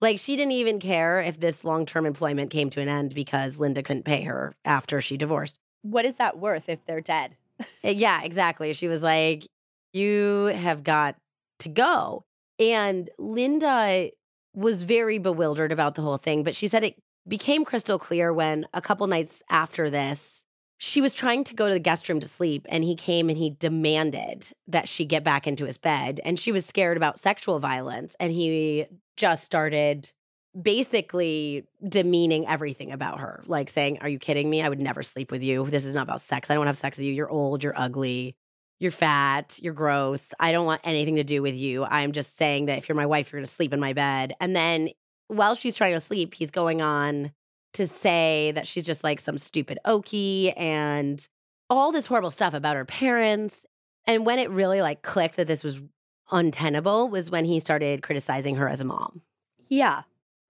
Like, she didn't even care if this long term employment came to an end because Linda couldn't pay her after she divorced. What is that worth if they're dead? Uh, yeah, exactly. She was like, You have got to go. And Linda was very bewildered about the whole thing, but she said it became crystal clear when a couple nights after this, she was trying to go to the guest room to sleep, and he came and he demanded that she get back into his bed. And she was scared about sexual violence, and he just started basically demeaning everything about her, like saying, Are you kidding me? I would never sleep with you. This is not about sex. I don't have sex with you. You're old, you're ugly, you're fat, you're gross. I don't want anything to do with you. I'm just saying that if you're my wife, you're going to sleep in my bed. And then while she's trying to sleep, he's going on to say that she's just like some stupid Okie and all this horrible stuff about her parents. And when it really like clicked that this was untenable was when he started criticizing her as a mom. Yeah.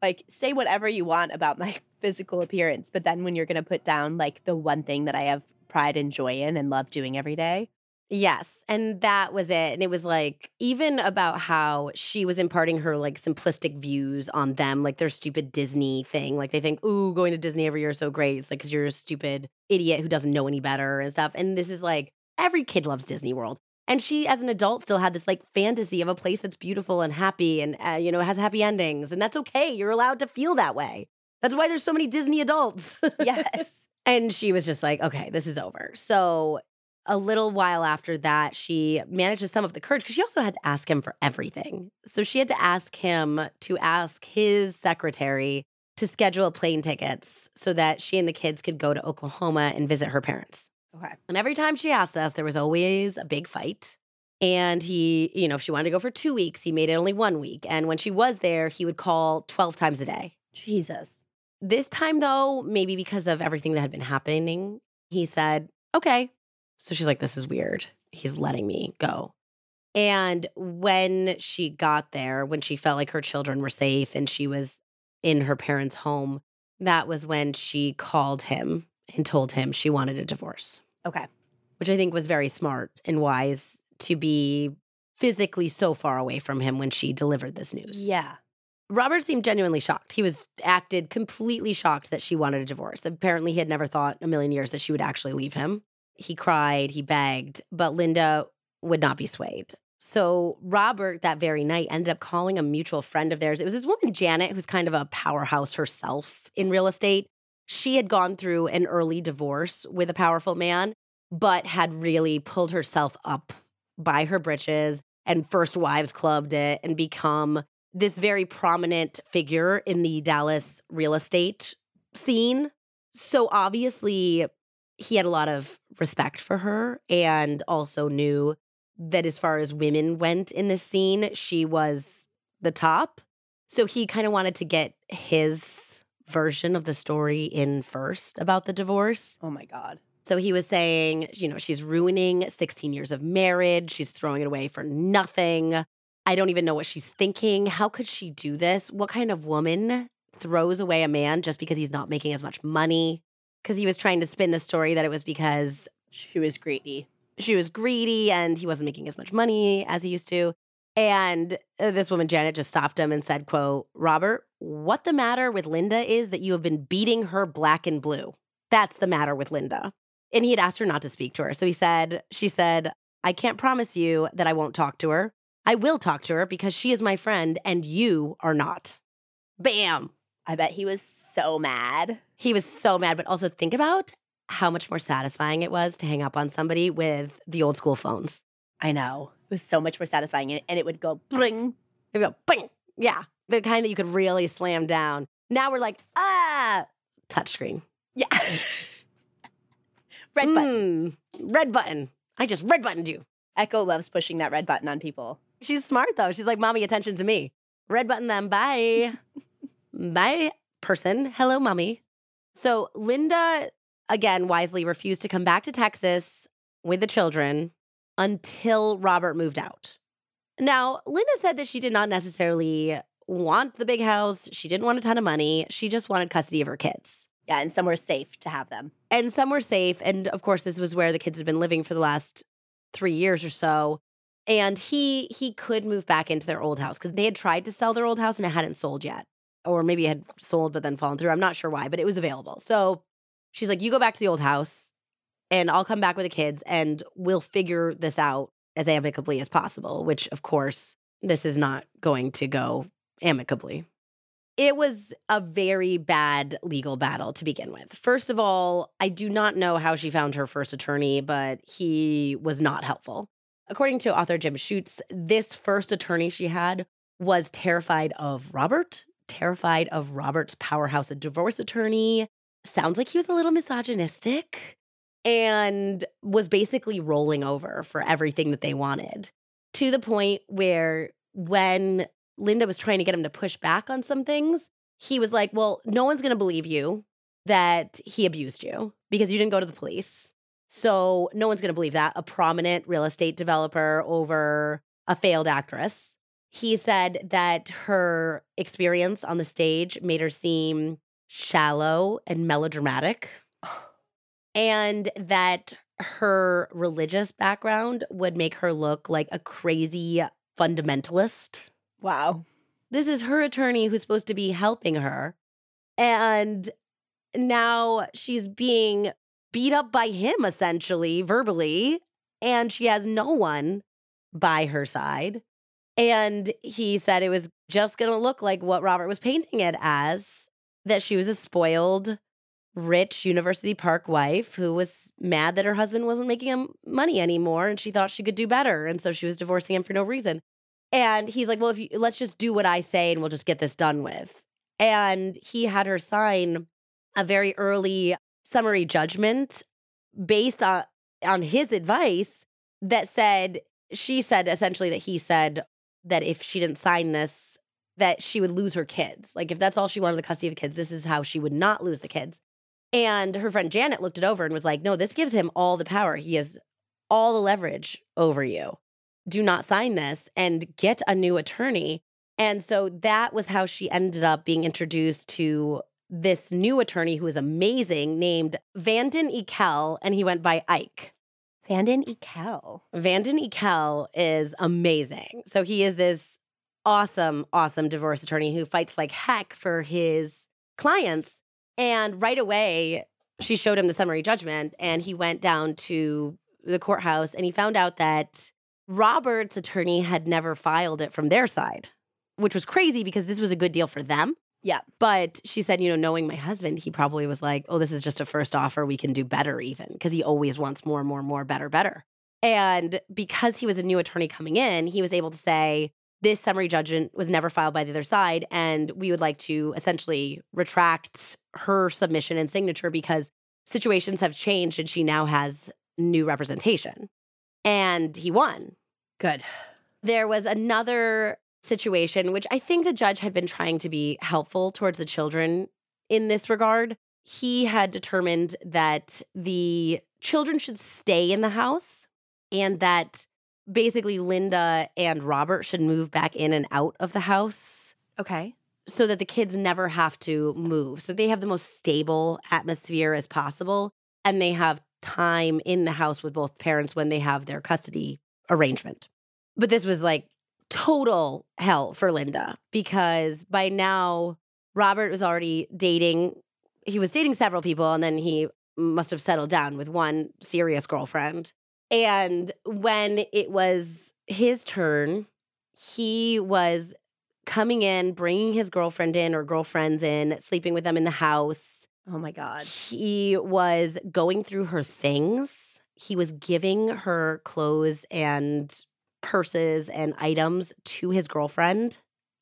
Like say whatever you want about my physical appearance, but then when you're going to put down like the one thing that I have pride and joy in and love doing every day, Yes. And that was it. And it was like, even about how she was imparting her like simplistic views on them, like their stupid Disney thing. Like they think, ooh, going to Disney every year is so great. It's like, because you're a stupid idiot who doesn't know any better and stuff. And this is like, every kid loves Disney World. And she, as an adult, still had this like fantasy of a place that's beautiful and happy and, uh, you know, has happy endings. And that's okay. You're allowed to feel that way. That's why there's so many Disney adults. yes. and she was just like, okay, this is over. So a little while after that, she managed to sum up the courage because she also had to ask him for everything. So she had to ask him to ask his secretary to schedule plane tickets so that she and the kids could go to Oklahoma and visit her parents. Okay. And every time she asked this, there was always a big fight. And he, you know, if she wanted to go for two weeks, he made it only one week. And when she was there, he would call 12 times a day. Jesus. This time, though, maybe because of everything that had been happening, he said, okay, so she's like, this is weird. He's letting me go. And when she got there, when she felt like her children were safe and she was in her parents' home, that was when she called him and told him she wanted a divorce. Okay. Which I think was very smart and wise to be physically so far away from him when she delivered this news. Yeah. Robert seemed genuinely shocked. He was acted completely shocked that she wanted a divorce. Apparently, he had never thought a million years that she would actually leave him. He cried, he begged, but Linda would not be swayed. So Robert that very night ended up calling a mutual friend of theirs. It was this woman Janet who's kind of a powerhouse herself in real estate. She had gone through an early divorce with a powerful man, but had really pulled herself up by her britches and first wives clubbed it and become this very prominent figure in the Dallas real estate scene. So obviously he had a lot of respect for her and also knew that as far as women went in this scene, she was the top. So he kind of wanted to get his version of the story in first about the divorce. Oh my God. So he was saying, you know, she's ruining 16 years of marriage. She's throwing it away for nothing. I don't even know what she's thinking. How could she do this? What kind of woman throws away a man just because he's not making as much money? Because he was trying to spin the story that it was because She was greedy. she was greedy and he wasn't making as much money as he used to. And uh, this woman, Janet, just stopped him and said, quote, Robert, what the matter with Linda is that you have been beating her black and blue. That's the matter with Linda. And he had asked her not to speak to her. So he said, she said, I can't promise you that I won't talk to her. I will talk to her because she is my friend and you are not. Bam. I bet he was so mad. He was so mad. But also think about how much more satisfying it was to hang up on somebody with the old school phones. I know. It was so much more satisfying. And it would go bling. It would go bing. Yeah. The kind that you could really slam down. Now we're like, ah, touchscreen. Yeah. red button. Mm, red button. I just red buttoned you. Echo loves pushing that red button on people. She's smart though. She's like, mommy, attention to me. Red button them. Bye. Bye, person. Hello, mommy. So Linda, again, wisely refused to come back to Texas with the children until Robert moved out. Now, Linda said that she did not necessarily want the big house. She didn't want a ton of money. She just wanted custody of her kids. Yeah, and somewhere safe to have them. And some were safe. And of course, this was where the kids had been living for the last three years or so. And he he could move back into their old house because they had tried to sell their old house and it hadn't sold yet. Or maybe it had sold but then fallen through. I'm not sure why, but it was available. So she's like, You go back to the old house and I'll come back with the kids and we'll figure this out as amicably as possible, which of course, this is not going to go amicably. It was a very bad legal battle to begin with. First of all, I do not know how she found her first attorney, but he was not helpful. According to author Jim Schutze, this first attorney she had was terrified of Robert, terrified of Robert's powerhouse of divorce attorney. Sounds like he was a little misogynistic and was basically rolling over for everything that they wanted to the point where when Linda was trying to get him to push back on some things, he was like, Well, no one's going to believe you that he abused you because you didn't go to the police. So no one's going to believe that. A prominent real estate developer over a failed actress. He said that her experience on the stage made her seem shallow and melodramatic, and that her religious background would make her look like a crazy fundamentalist. Wow. This is her attorney who's supposed to be helping her. And now she's being beat up by him, essentially, verbally. And she has no one by her side. And he said it was just going to look like what Robert was painting it as that she was a spoiled, rich University Park wife who was mad that her husband wasn't making him money anymore and she thought she could do better. And so she was divorcing him for no reason. And he's like, well, if you let's just do what I say and we'll just get this done with. And he had her sign a very early summary judgment based on on his advice that said she said essentially that he said that if she didn't sign this that she would lose her kids. Like if that's all she wanted the custody of kids, this is how she would not lose the kids. And her friend Janet looked it over and was like, "No, this gives him all the power. He has all the leverage over you." do not sign this and get a new attorney. And so that was how she ended up being introduced to this new attorney who was amazing named Vanden Eykel, and he went by Ike. Vanden Eykel. Vanden Eykel is amazing. So he is this awesome, awesome divorce attorney who fights like heck for his clients. And right away, she showed him the summary judgment, and he went down to the courthouse and he found out that Robert's attorney had never filed it from their side, which was crazy because this was a good deal for them. Yeah. But she said, you know, knowing my husband, he probably was like, oh, this is just a first offer. We can do better, even because he always wants more, more, more, better, better. And because he was a new attorney coming in, he was able to say, this summary judgment was never filed by the other side. And we would like to essentially retract her submission and signature because situations have changed and she now has new representation. And he won. Good. There was another situation, which I think the judge had been trying to be helpful towards the children in this regard. He had determined that the children should stay in the house and that basically Linda and Robert should move back in and out of the house Okay. so that the kids never have to move. So they have the most stable atmosphere as possible and they have time in the house with both parents when they have their custody arrangement. But this was like total hell for Linda because by now Robert was already dating he was dating several people and then he must have settled down with one serious girlfriend. And when it was his turn, he was coming in, bringing his girlfriend in or girlfriends in, sleeping with them in the house. Oh my God. He was going through her things. He was giving her clothes and purses and items to his girlfriend.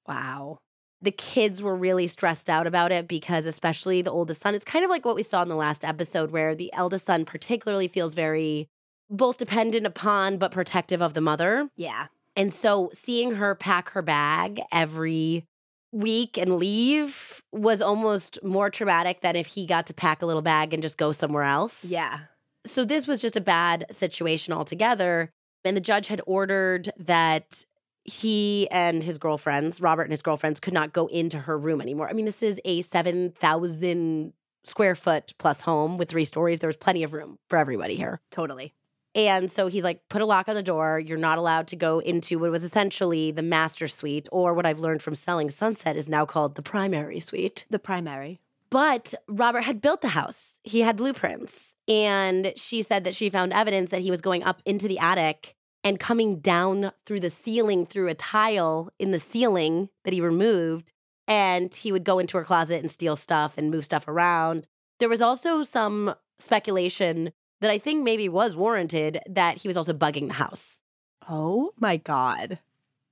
Wow. The kids were really stressed out about it because, especially the oldest son, it's kind of like what we saw in the last episode, where the eldest son particularly feels very both dependent upon but protective of the mother. Yeah. And so seeing her pack her bag every week and leave was almost more traumatic than if he got to pack a little bag and just go somewhere else. Yeah. So this was just a bad situation altogether. And the judge had ordered that he and his girlfriends, Robert and his girlfriends, could not go into her room anymore. I mean, this is a 7,000 square foot plus home with three stories. There was plenty of room for everybody here. Totally. And so he's like, put a lock on the door. You're not allowed to go into what was essentially the master suite, or what I've learned from Selling Sunset is now called the primary suite. The primary. But Robert had built the house, he had blueprints. And she said that she found evidence that he was going up into the attic and coming down through the ceiling through a tile in the ceiling that he removed. And he would go into her closet and steal stuff and move stuff around. There was also some speculation that I think maybe was warranted that he was also bugging the house. Oh my God.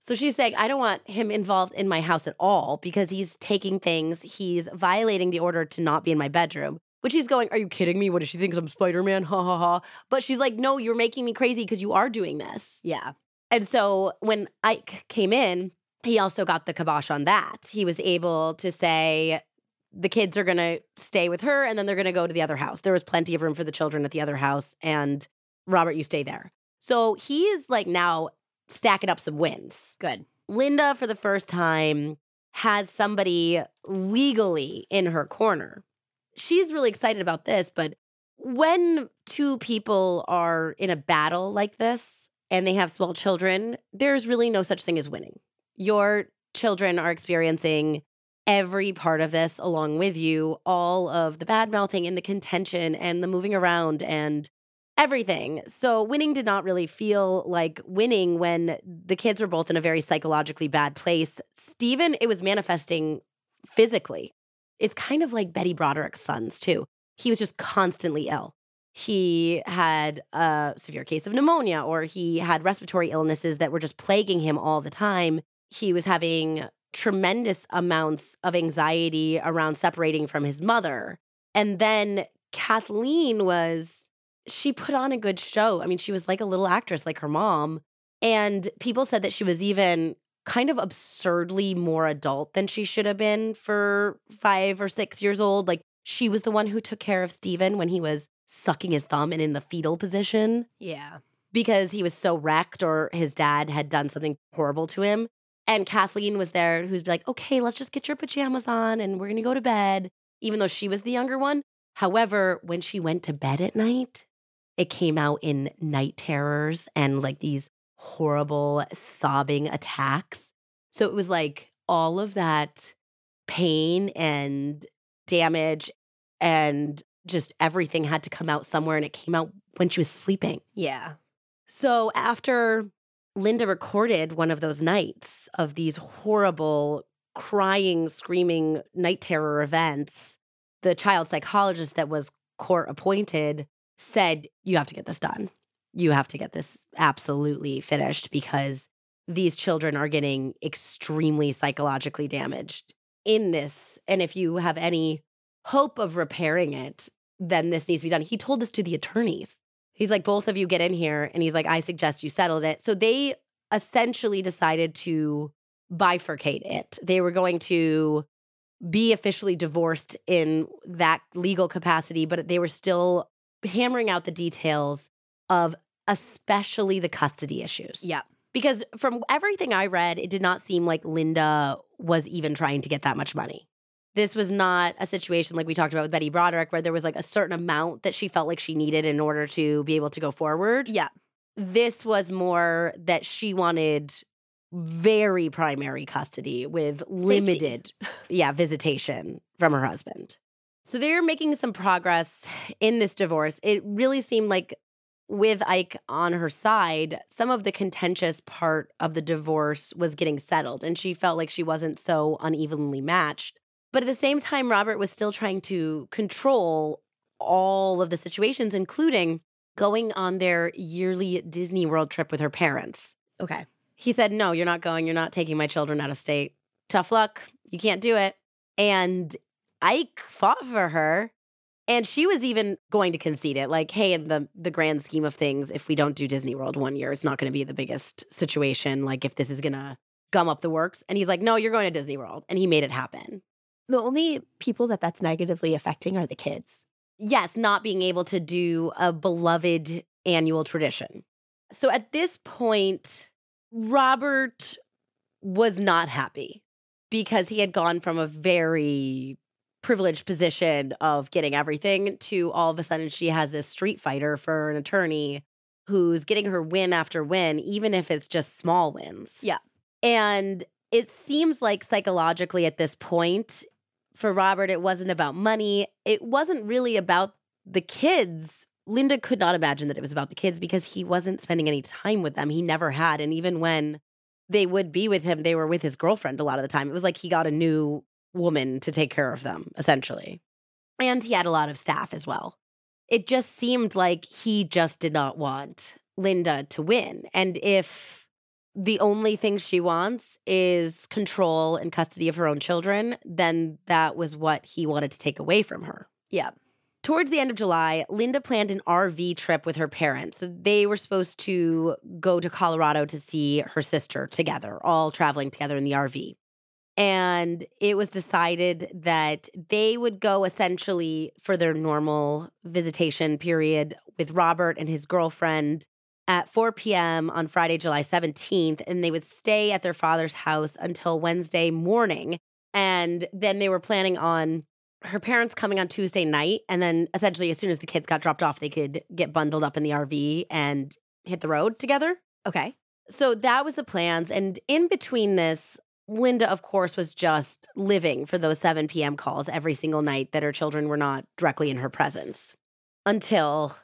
So she's saying, I don't want him involved in my house at all because he's taking things, he's violating the order to not be in my bedroom. Which he's going, Are you kidding me? What does she think? I'm Spider Man? Ha ha ha. But she's like, No, you're making me crazy because you are doing this. Yeah. And so when Ike came in, he also got the kibosh on that. He was able to say, the kids are going to stay with her and then they're going to go to the other house. There was plenty of room for the children at the other house. And Robert, you stay there. So he is like now stacking up some wins. Good. Linda, for the first time, has somebody legally in her corner. She's really excited about this, but when two people are in a battle like this and they have small children, there's really no such thing as winning. Your children are experiencing every part of this along with you, all of the bad mouthing and the contention and the moving around and everything. So winning did not really feel like winning when the kids were both in a very psychologically bad place. Stephen, it was manifesting physically. It's kind of like Betty Broderick's sons, too. He was just constantly ill. He had a severe case of pneumonia, or he had respiratory illnesses that were just plaguing him all the time. He was having tremendous amounts of anxiety around separating from his mother. And then Kathleen was, she put on a good show. I mean, she was like a little actress, like her mom. And people said that she was even kind of absurdly more adult than she should have been for five or six years old. Like, she was the one who took care of Stephen when he was sucking his thumb and in the fetal position Yeah. because he was so wrecked or his dad had done something horrible to him. And Kathleen was there who's like, okay, let's just get your pajamas on and we're going to go to bed, even though she was the younger one. However, when she went to bed at night, it came out in night terrors and like these horrible sobbing attacks. So it was like all of that pain and damage and just everything had to come out somewhere and it came out when she was sleeping. Yeah. So after Linda recorded one of those nights of these horrible crying, screaming night terror events, the child psychologist that was court appointed said, You have to get this done. You have to get this absolutely finished because these children are getting extremely psychologically damaged in this. And if you have any hope of repairing it, then this needs to be done. He told this to the attorneys. He's like, both of you get in here. And he's like, I suggest you settled it. So they essentially decided to bifurcate it. They were going to be officially divorced in that legal capacity, but they were still hammering out the details of especially the custody issues. Yeah. Because from everything I read, it did not seem like Linda was even trying to get that much money. This was not a situation like we talked about with Betty Broderick, where there was like a certain amount that she felt like she needed in order to be able to go forward. Yeah. This was more that she wanted very primary custody with limited, yeah, visitation from her husband. So they're making some progress in this divorce. It really seemed like with Ike on her side, some of the contentious part of the divorce was getting settled, and she felt like she wasn't so unevenly matched. But at the same time, Robert was still trying to control all of the situations, including going on their yearly Disney World trip with her parents. Okay. He said, No, you're not going. You're not taking my children out of state. Tough luck. You can't do it. And Ike fought for her. And she was even going to concede it, like, hey, in the the grand scheme of things, if we don't do Disney World one year, it's not going to be the biggest situation. Like, if this is going to gum up the works, and he's like, no, you're going to Disney World, and he made it happen. The only people that that's negatively affecting are the kids. Yes, not being able to do a beloved annual tradition. So at this point, Robert was not happy because he had gone from a very privileged position of getting everything to all of a sudden she has this street fighter for an attorney who's getting her win after win, even if it's just small wins. Yeah. And it seems like psychologically at this point, for Robert, it wasn't about money. It wasn't really about the kids. Linda could not imagine that it was about the kids because he wasn't spending any time with them. He never had. And even when they would be with him, they were with his girlfriend a lot of the time. It was like he got a new woman to take care of them, essentially. And he had a lot of staff as well. It just seemed like he just did not want Linda to win. And if the only thing she wants is control and custody of her own children, then that was what he wanted to take away from her. Yeah. Towards the end of July, Linda planned an RV trip with her parents. They were supposed to go to Colorado to see her sister together, all traveling together in the RV. And it was decided that they would go essentially for their normal visitation period with Robert and his girlfriend at 4 p.m. on Friday, July 17th. And they would stay at their father's house until Wednesday morning. And then they were planning on her parents coming on Tuesday night. And then essentially, as soon as the kids got dropped off, they could get bundled up in the RV and hit the road together. Okay. So that was the plans. And in between this, Linda, of course, was just living for those 7 p.m. calls every single night that her children were not directly in her presence until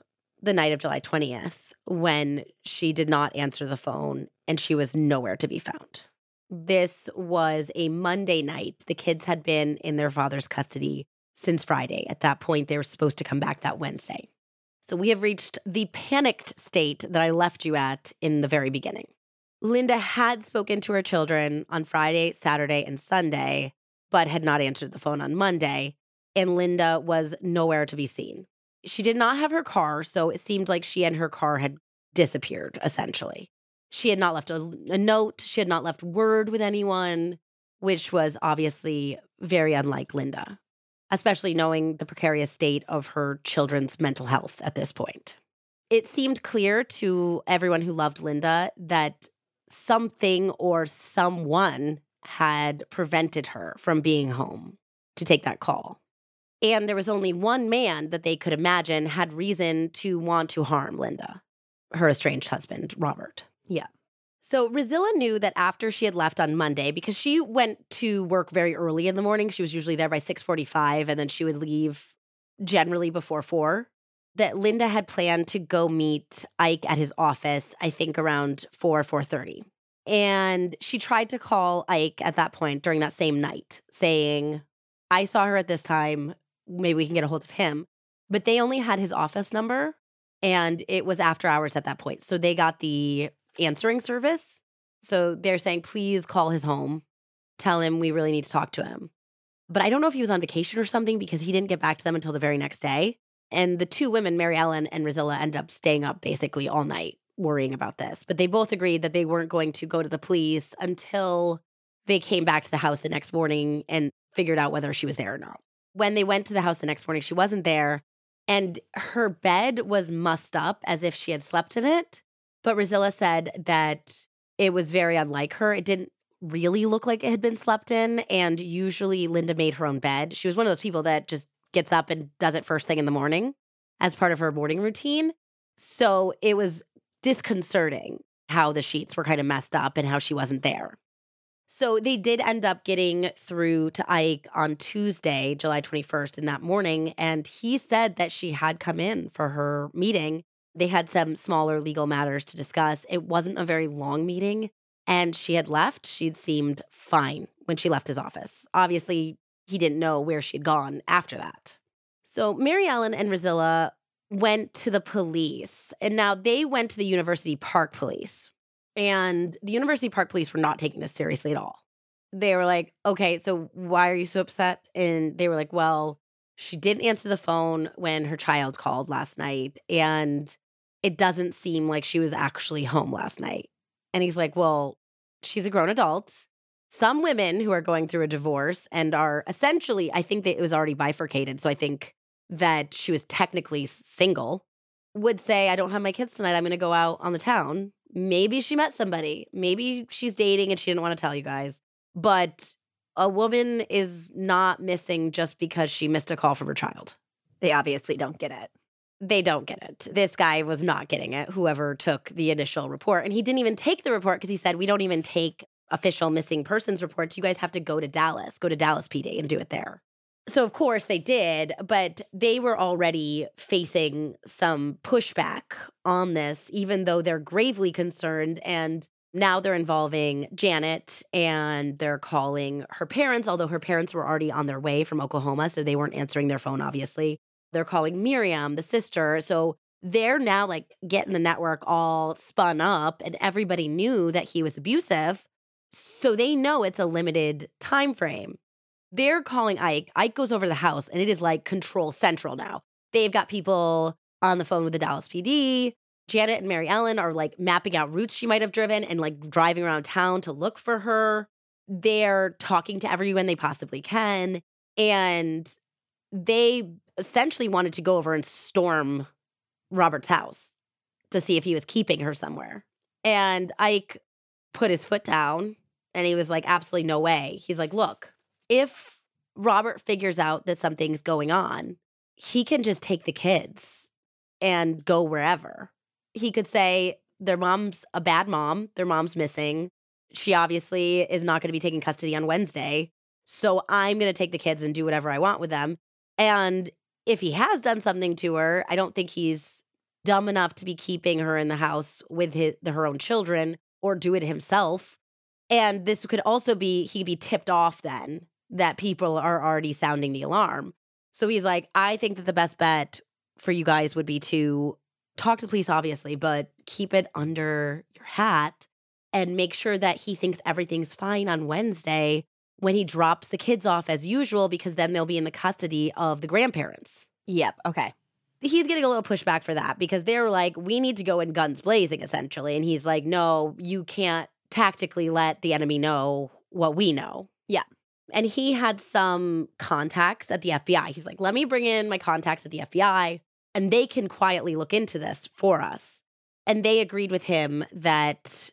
the night of July 20th when she did not answer the phone and she was nowhere to be found. This was a Monday night. The kids had been in their father's custody since Friday. At that point, they were supposed to come back that Wednesday. So we have reached the panicked state that I left you at in the very beginning. Linda had spoken to her children on Friday, Saturday, and Sunday, but had not answered the phone on Monday, and Linda was nowhere to be seen. She did not have her car, so it seemed like she and her car had disappeared, essentially. She had not left a, a note, she had not left word with anyone, which was obviously very unlike Linda, especially knowing the precarious state of her children's mental health at this point. It seemed clear to everyone who loved Linda that something or someone had prevented her from being home to take that call. And there was only one man that they could imagine had reason to want to harm Linda, her estranged husband, Robert. Yeah. So Rizilla knew that after she had left on Monday, because she went to work very early in the morning, she was usually there by 645, and then she would leave generally before four that Linda had planned to go meet Ike at his office, I think around 4 4:30. And she tried to call Ike at that point during that same night, saying, "I saw her at this time, maybe we can get a hold of him." But they only had his office number and it was after hours at that point. So they got the answering service. So they're saying, "Please call his home. Tell him we really need to talk to him." But I don't know if he was on vacation or something because he didn't get back to them until the very next day. And the two women, Mary Ellen and Rizilla, ended up staying up basically all night worrying about this. But they both agreed that they weren't going to go to the police until they came back to the house the next morning and figured out whether she was there or not. When they went to the house the next morning, she wasn't there. and her bed was mussed up as if she had slept in it. But Rosilla said that it was very unlike her. It didn't really look like it had been slept in. And usually Linda made her own bed. She was one of those people that just gets up and does it first thing in the morning as part of her morning routine. So it was disconcerting how the sheets were kind of messed up and how she wasn't there. So they did end up getting through to Ike on Tuesday, July 21st, in that morning. And he said that she had come in for her meeting. They had some smaller legal matters to discuss. It wasn't a very long meeting. And she had left. She'd seemed fine when she left his office. Obviously, he didn't know where she'd gone after that. So Mary Ellen and Rosilla went to the police. And now they went to the University Park Police. And the University Park Police were not taking this seriously at all. They were like, okay, so why are you so upset? And they were like, well, she didn't answer the phone when her child called last night. And it doesn't seem like she was actually home last night. And he's like, well, she's a grown adult. Some women who are going through a divorce and are essentially, I think that it was already bifurcated. So I think that she was technically single would say, I don't have my kids tonight. I'm going to go out on the town. Maybe she met somebody. Maybe she's dating and she didn't want to tell you guys. But a woman is not missing just because she missed a call from her child. They obviously don't get it. They don't get it. This guy was not getting it, whoever took the initial report. And he didn't even take the report because he said, We don't even take official missing persons reports. You guys have to go to Dallas, go to Dallas PD and do it there. So, of course, they did, but they were already facing some pushback on this, even though they're gravely concerned. And now they're involving Janet and they're calling her parents, although her parents were already on their way from Oklahoma. So they weren't answering their phone, obviously. They're calling Miriam, the sister. So they're now like getting the network all spun up, and everybody knew that he was abusive. So they know it's a limited time frame. They're calling Ike. Ike goes over to the house and it is like control central now. They've got people on the phone with the Dallas PD. Janet and Mary Ellen are like mapping out routes she might have driven and like driving around town to look for her. They're talking to everyone they possibly can. And they essentially wanted to go over and storm Robert's house to see if he was keeping her somewhere. And Ike put his foot down and he was like, absolutely no way. He's like, look, if Robert figures out that something's going on, he can just take the kids and go wherever. He could say, their mom's a bad mom, their mom's missing. She obviously is not going to be taking custody on Wednesday. So I'm going to take the kids and do whatever I want with them. And if he has done something to her, I don't think he's dumb enough to be keeping her in the house with his, her own children or do it himself. And this could also be, he would be tipped off then that people are already sounding the alarm. So he's like, I think that the best bet for you guys would be to talk to the police, obviously, but keep it under your hat and make sure that he thinks everything's fine on Wednesday when he drops the kids off as usual, because then they'll be in the custody of the grandparents. Yep. Okay. He's getting a little pushback for that because they're like, we need to go in guns blazing, essentially. And he's like, no, you can't tactically let the enemy know what we know. Yeah. And he had some contacts at the FBI. He's like, let me bring in my contacts at the FBI and they can quietly look into this for us. And they agreed with him that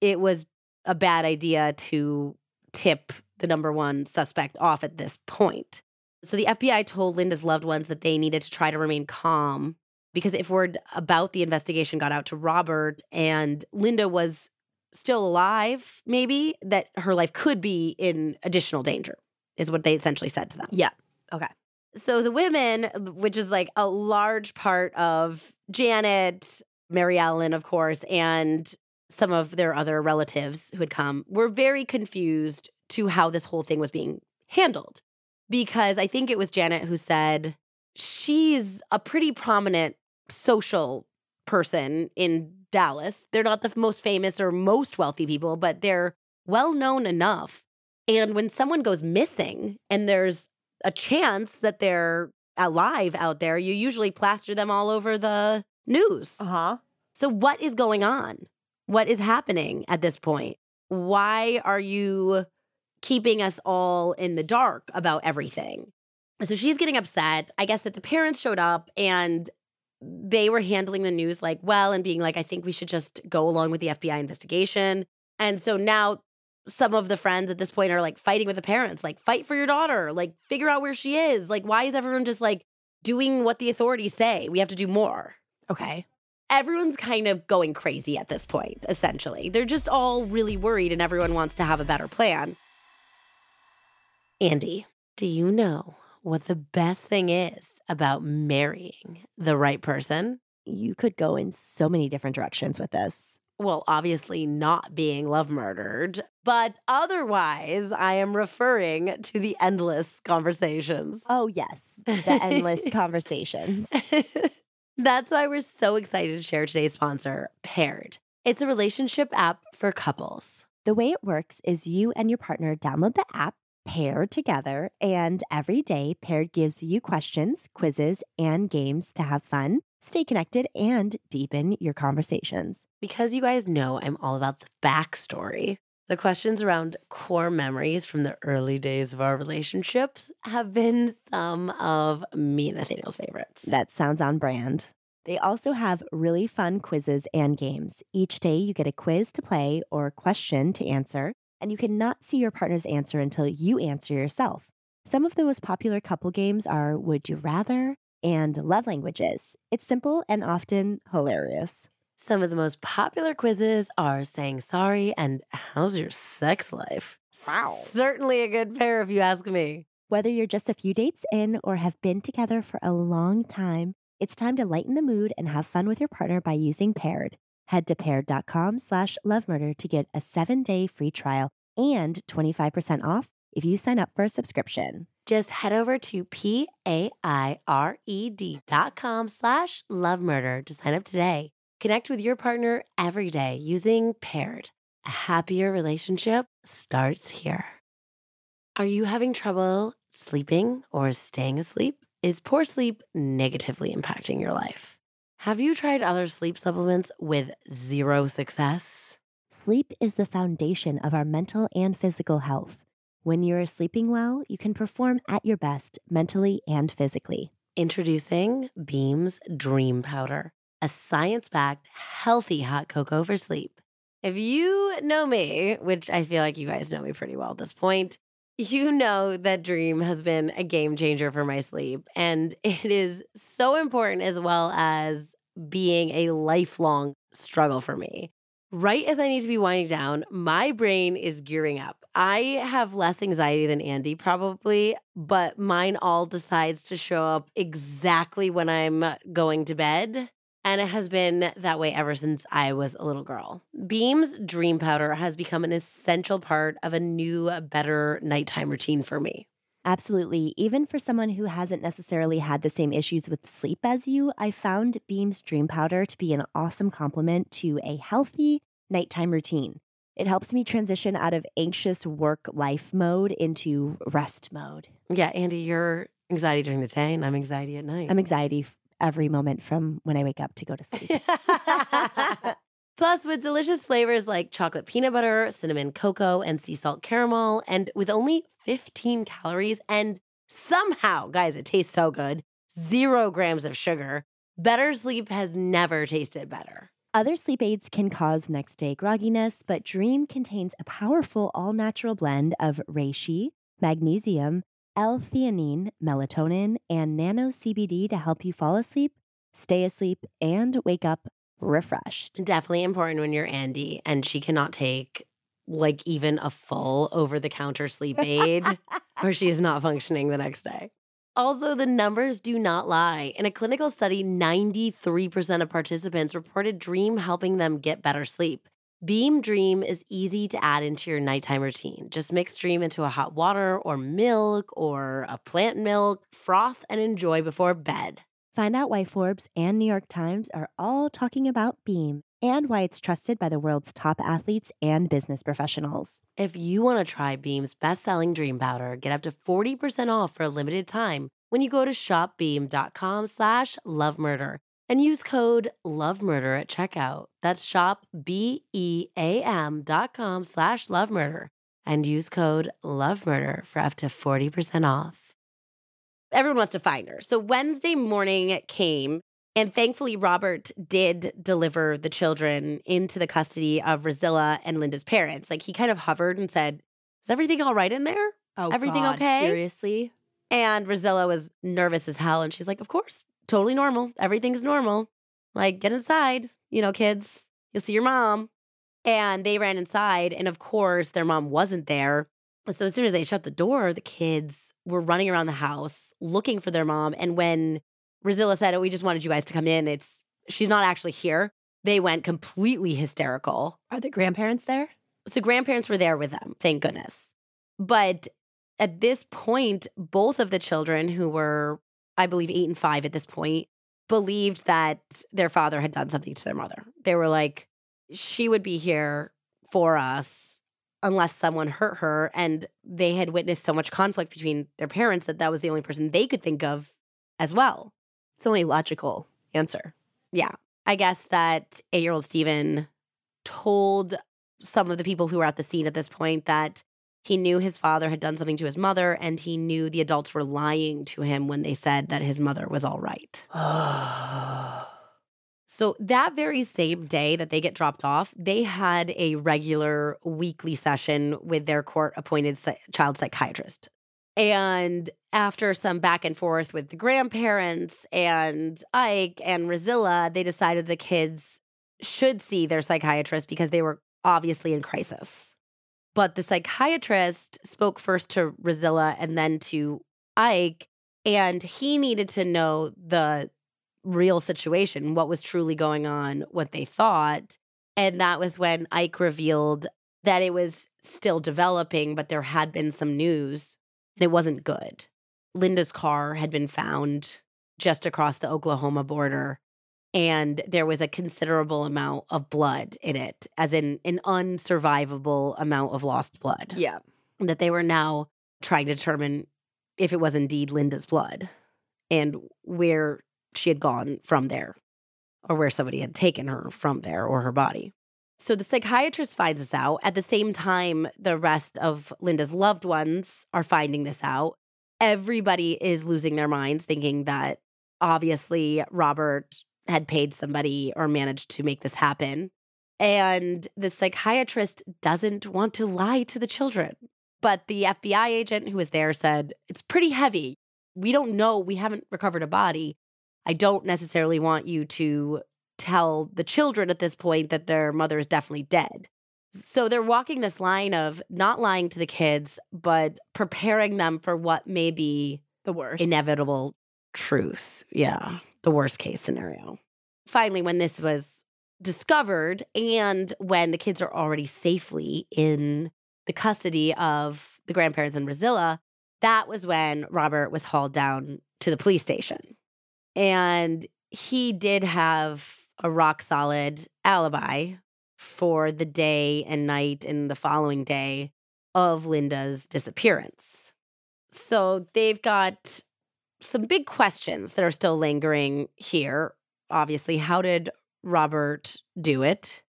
it was a bad idea to tip the number one suspect off at this point. So the FBI told Linda's loved ones that they needed to try to remain calm because if word about the investigation got out to Robert and Linda was still alive, maybe, that her life could be in additional danger, is what they essentially said to them. Yeah. Okay. So the women, uh, which is like a large part of Janet, Mary Ellen, of course, and some of their other relatives who had come, were very confused to how this whole thing was being handled. Because I think it was Janet who said she's a pretty prominent social person in Dallas. They're not the most famous or most wealthy people, but they're well known enough. And when someone goes missing and there's a chance that they're alive out there, you usually plaster them all over the news. Uh huh. So, what is going on? What is happening at this point? Why are you keeping us all in the dark about everything? So she's getting upset. I guess that the parents showed up and they were handling the news like well and being like, I think we should just go along with the FBI investigation. And so now some of the friends at this point are like fighting with the parents, like, fight for your daughter, like, figure out where she is. Like, why is everyone just like doing what the authorities say? We have to do more. Okay. Everyone's kind of going crazy at this point, essentially. They're just all really worried and everyone wants to have a better plan. Andie, do you know what the best thing is about marrying the right person? You could go in so many different directions with this. Well, obviously not being love murdered, but otherwise, I am referring to the endless conversations. Oh, yes, the endless conversations. That's why we're so excited to share today's sponsor, Paired. It's a relationship app for couples. The way it works is you and your partner download the app, pair together, and every day, Paired gives you questions, quizzes, and games to have fun, stay connected, and deepen your conversations. Because you guys know I'm all about the backstory, the questions around core memories from the early days of our relationships have been some of me and Nathaniel's favorites. That sounds on brand. They also have really fun quizzes and games. Each day, you get a quiz to play or a question to answer, and you cannot see your partner's answer until you answer yourself. Some of the most popular couple games are Would You Rather and Love Languages. It's simple and often hilarious. Some of the most popular quizzes are Saying Sorry and How's Your Sex Life? Wow. Certainly a good pair if you ask me. Whether you're just a few dates in or have been together for a long time, it's time to lighten the mood and have fun with your partner by using Paired. Head to paired.com slash lovemurder to get a seven-day free trial and 25% off if you sign up for a subscription. Just head over to P-A-I-R-E-D dot com slash love murder to sign up today. Connect with your partner every day using Paired. A happier relationship starts here. Are you having trouble sleeping or staying asleep? Is poor sleep negatively impacting your life? Have you tried other sleep supplements with zero success? Sleep is the foundation of our mental and physical health. When you're sleeping well, you can perform at your best mentally and physically. Introducing Beam's Dream Powder, a science backed, healthy hot cocoa for sleep. If you know me, which I feel like you guys know me pretty well at this point, you know that Dream has been a game changer for my sleep. And it is so important as well as being a lifelong struggle for me. Right as I need to be winding down, my brain is gearing up. I have less anxiety than Andie, probably, but mine all decides to show up exactly when I'm going to bed. And it has been that way ever since I was a little girl. Beam's Dream Powder has become an essential part of a new, better nighttime routine for me. Absolutely. Even for someone who hasn't necessarily had the same issues with sleep as you, I found Beam's Dream Powder to be an awesome complement to a healthy nighttime routine. It helps me transition out of anxious work life mode into rest mode. Yeah, Andie, you're anxiety during the day, and I'm anxiety at night. I'm anxiety every moment from when I wake up to go to sleep. Plus, with delicious flavors like chocolate peanut butter, cinnamon cocoa, and sea salt caramel, and with only 15 calories, and somehow, guys, it tastes so good zero grams of sugar. Better sleep has never tasted better. Other sleep aids can cause next day grogginess, but Dream contains a powerful all natural blend of reishi, magnesium, L theanine, melatonin, and nano CBD to help you fall asleep, stay asleep, and wake up refreshed. Definitely important when you're Andie and she cannot take like even a full over the counter sleep aid or she is not functioning the next day. Also, the numbers do not lie. In a clinical study, 93% of participants reported Dream helping them get better sleep. Beam Dream is easy to add into your nighttime routine. Just mix Dream into a hot water or milk or a plant milk, froth, and enjoy before bed. Find out why Forbes and New York Times are all talking about Beam and why it's trusted by the world's top athletes and business professionals. If you want to try Beam's best selling Dream Powder, get up to 40% off for a limited time when you go to shopbeam.com slash lovemurder and use code lovemurder at checkout. That's shop B-E-A-M dot com slash lovemurder and use code lovemurder for up to 40% off. Everyone wants to find her. So Wednesday morning came, and thankfully, Robert did deliver the children into the custody of Rosilla and Linda's parents. Like he kind of hovered and said, Is everything all right in there? Oh, Everything God, okay? Seriously? And Rosilla was nervous as hell. And she's like, Of course, totally normal. Everything's normal. Like, get inside, you know, kids. You'll see your mom. And they ran inside. And of course, their mom wasn't there. So as soon as they shut the door, the kids were running around the house looking for their mom. And when Rosilla said, Oh, we just wanted you guys to come in, it's she's not actually here. They went completely hysterical. Are the grandparents there? So grandparents were there with them, thank goodness. But at this point, both of the children who were, I believe, eight and five at this point, believed that their father had done something to their mother. They were like, she would be here for us unless someone hurt her. And they had witnessed so much conflict between their parents that that was the only person they could think of as well. It's the only logical answer. Yeah. I guess that eight year old Stephen told some of the people who were at the scene at this point that he knew his father had done something to his mother and he knew the adults were lying to him when they said that his mother was all right. So that very same day that they get dropped off, they had a regular weekly session with their court appointed child psychiatrist. And after some back and forth with the grandparents and Ike and Rosilla, they decided the kids should see their psychiatrist because they were obviously in crisis. But the psychiatrist spoke first to Rosilla and then to Ike, and he needed to know the real situation, what was truly going on, what they thought. And that was when Ike revealed that it was still developing, but there had been some news and it wasn't good. Linda's car had been found just across the Oklahoma border, and there was a considerable amount of blood in it, as in an unsurvivable amount of lost blood. Yeah. That they were now trying to determine if it was indeed Linda's blood and where she had gone from there or where somebody had taken her from there or her body. So the psychiatrist finds this out. At the same time, the rest of Linda's loved ones are finding this out. Everybody is losing their minds, thinking that obviously Robert had paid somebody or managed to make this happen. And the psychiatrist doesn't want to lie to the children. But the FBI agent who was there said, It's pretty heavy. We don't know. We haven't recovered a body. I don't necessarily want you to tell the children at this point that their mother is definitely dead. So they're walking this line of not lying to the kids, but preparing them for what may be The worst. inevitable truth. Yeah, the worst case scenario. Finally, when this was discovered and when the kids are already safely in the custody of the grandparents and Rosilla, that was when Robert was hauled down to the police station. And he did have a rock solid alibi for the day and night and the following day of Linda's disappearance. So they've got some big questions that are still lingering here. Obviously, how did Robert do it?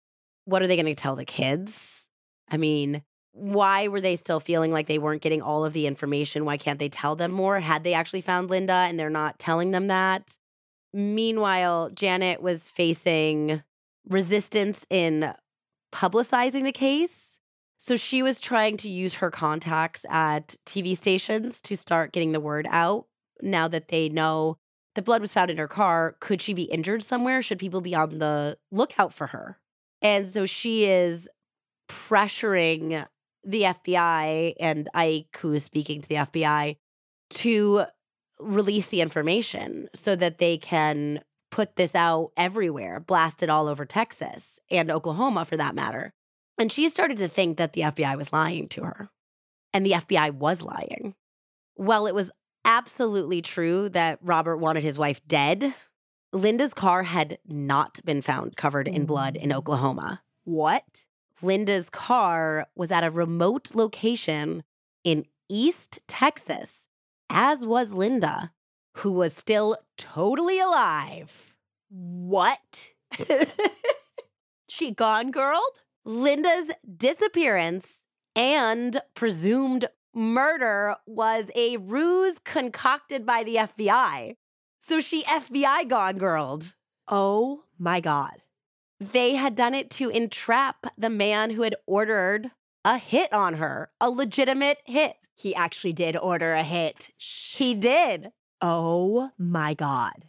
What are they going to tell the kids? I mean, why were they still feeling like they weren't getting all of the information? Why can't they tell them more? Had they actually found Linda and they're not telling them that? Meanwhile, Janet was facing resistance in publicizing the case. So she was trying to use her contacts at TV stations to start getting the word out. Now that they know the blood was found in her car, could she be injured somewhere? Should people be on the lookout for her? And so she is pressuring the FBI and Ike, who is speaking to the FBI, to release the information so that they can put this out everywhere, blast it all over Texas and Oklahoma for that matter. And she started to think that the FBI was lying to her. And the FBI was lying. Well, it was absolutely true that Robert wanted his wife dead. Linda's car had not been found covered in blood in mm. Oklahoma. What? Linda's car was at a remote location in East Texas, as was Linda, who was still totally alive. What? she gone, girl? Linda's disappearance and presumed murder was a ruse concocted by the FBI. So she FBI gone girled. Oh my God. They had done it to entrap the man who had ordered a hit on her, a legitimate hit. He actually did order a hit. He did. Oh my God.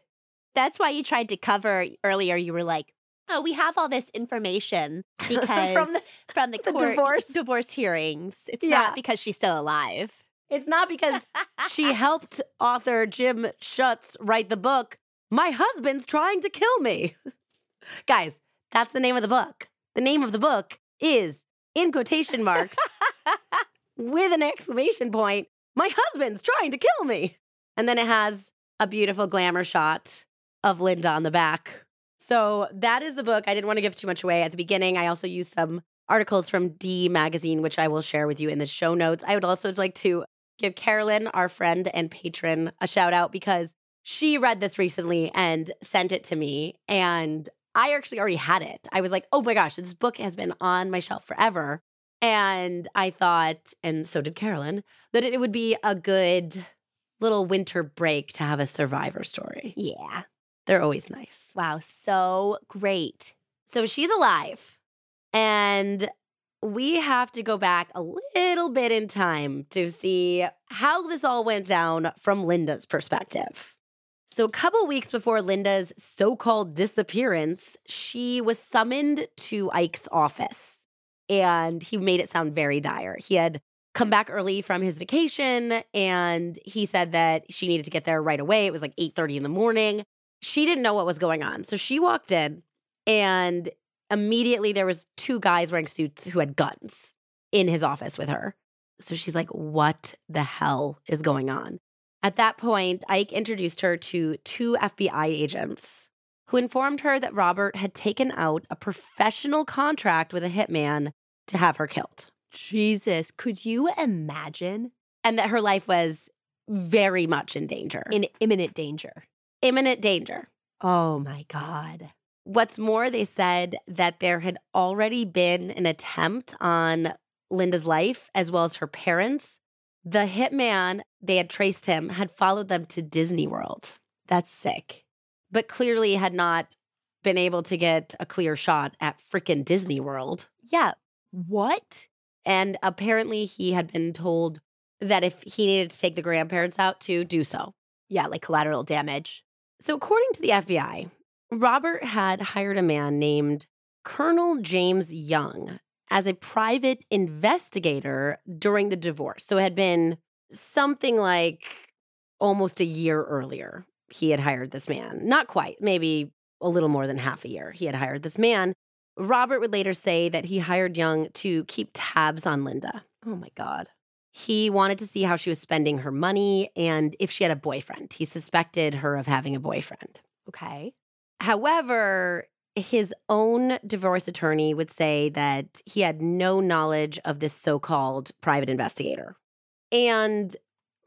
That's why you tried to cover earlier. You were like, oh, we have all this information because From the- from the the divorce. divorce hearings. It's Yeah. not because she's still alive. It's not because she helped author Jim Schutze write the book, My Husband's Trying to Kill Me. Guys, that's the name of the book. The name of the book is, in quotation marks, with an exclamation point, My husband's trying to kill me. And then it has a beautiful glamour shot of Linda on the back. So that is the book. I didn't want to give too much away at the beginning. I also used some articles from D Magazine, which I will share with you in the show notes. I would also like to give Carolyn, our friend and patron, a shout out because she read this recently and sent it to me. And I actually already had it. I was like, oh my gosh, this book has been on my shelf forever. And I thought, and so did Carolyn, that it would be a good little winter break to have a survivor story. Yeah. They're always nice. Wow. So great. So she's alive. And we have to go back a little bit in time to see how this all went down from Linda's perspective. So, a couple weeks before Linda's so called disappearance, she was summoned to Ike's office. And he made it sound very dire. He had come back early from his vacation and he said that she needed to get there right away. It was like 8:30 in the morning. She didn't know what was going on. So she walked in and immediately there was two guys wearing suits who had guns in his office with her. So she's like, "What the hell is going on?" At that point, Ike introduced her to two FBI agents who informed her that Robert had taken out a professional contract with a hitman to have her killed Jesus. Could you imagine? and that her life was very much in danger. In imminent danger. imminent danger. Oh my God. What's more, they said that there had already been an attempt on Linda's life as well as her parents. The hitman, they had traced him, had followed them to Disney World, That's sick. but clearly had not been able to get a clear shot at freaking Disney World. Yeah. What? And apparently, he had been told that if he needed to take the grandparents out to do so. Yeah, like collateral damage. So, according to the FBI, Robert had hired a man named Colonel James Young as a private investigator during the divorce. So, it had been something like almost a year earlier. He had hired this man. Not quite, maybe a little more than half a year. He had hired this man. Robert would later say that he hired Young to keep tabs on Linda. Oh my God. He wanted to see how she was spending her money and if she had a boyfriend. He suspected her of having a boyfriend. Okay. However, his own divorce attorney would say that he had no knowledge of this so called private investigator. And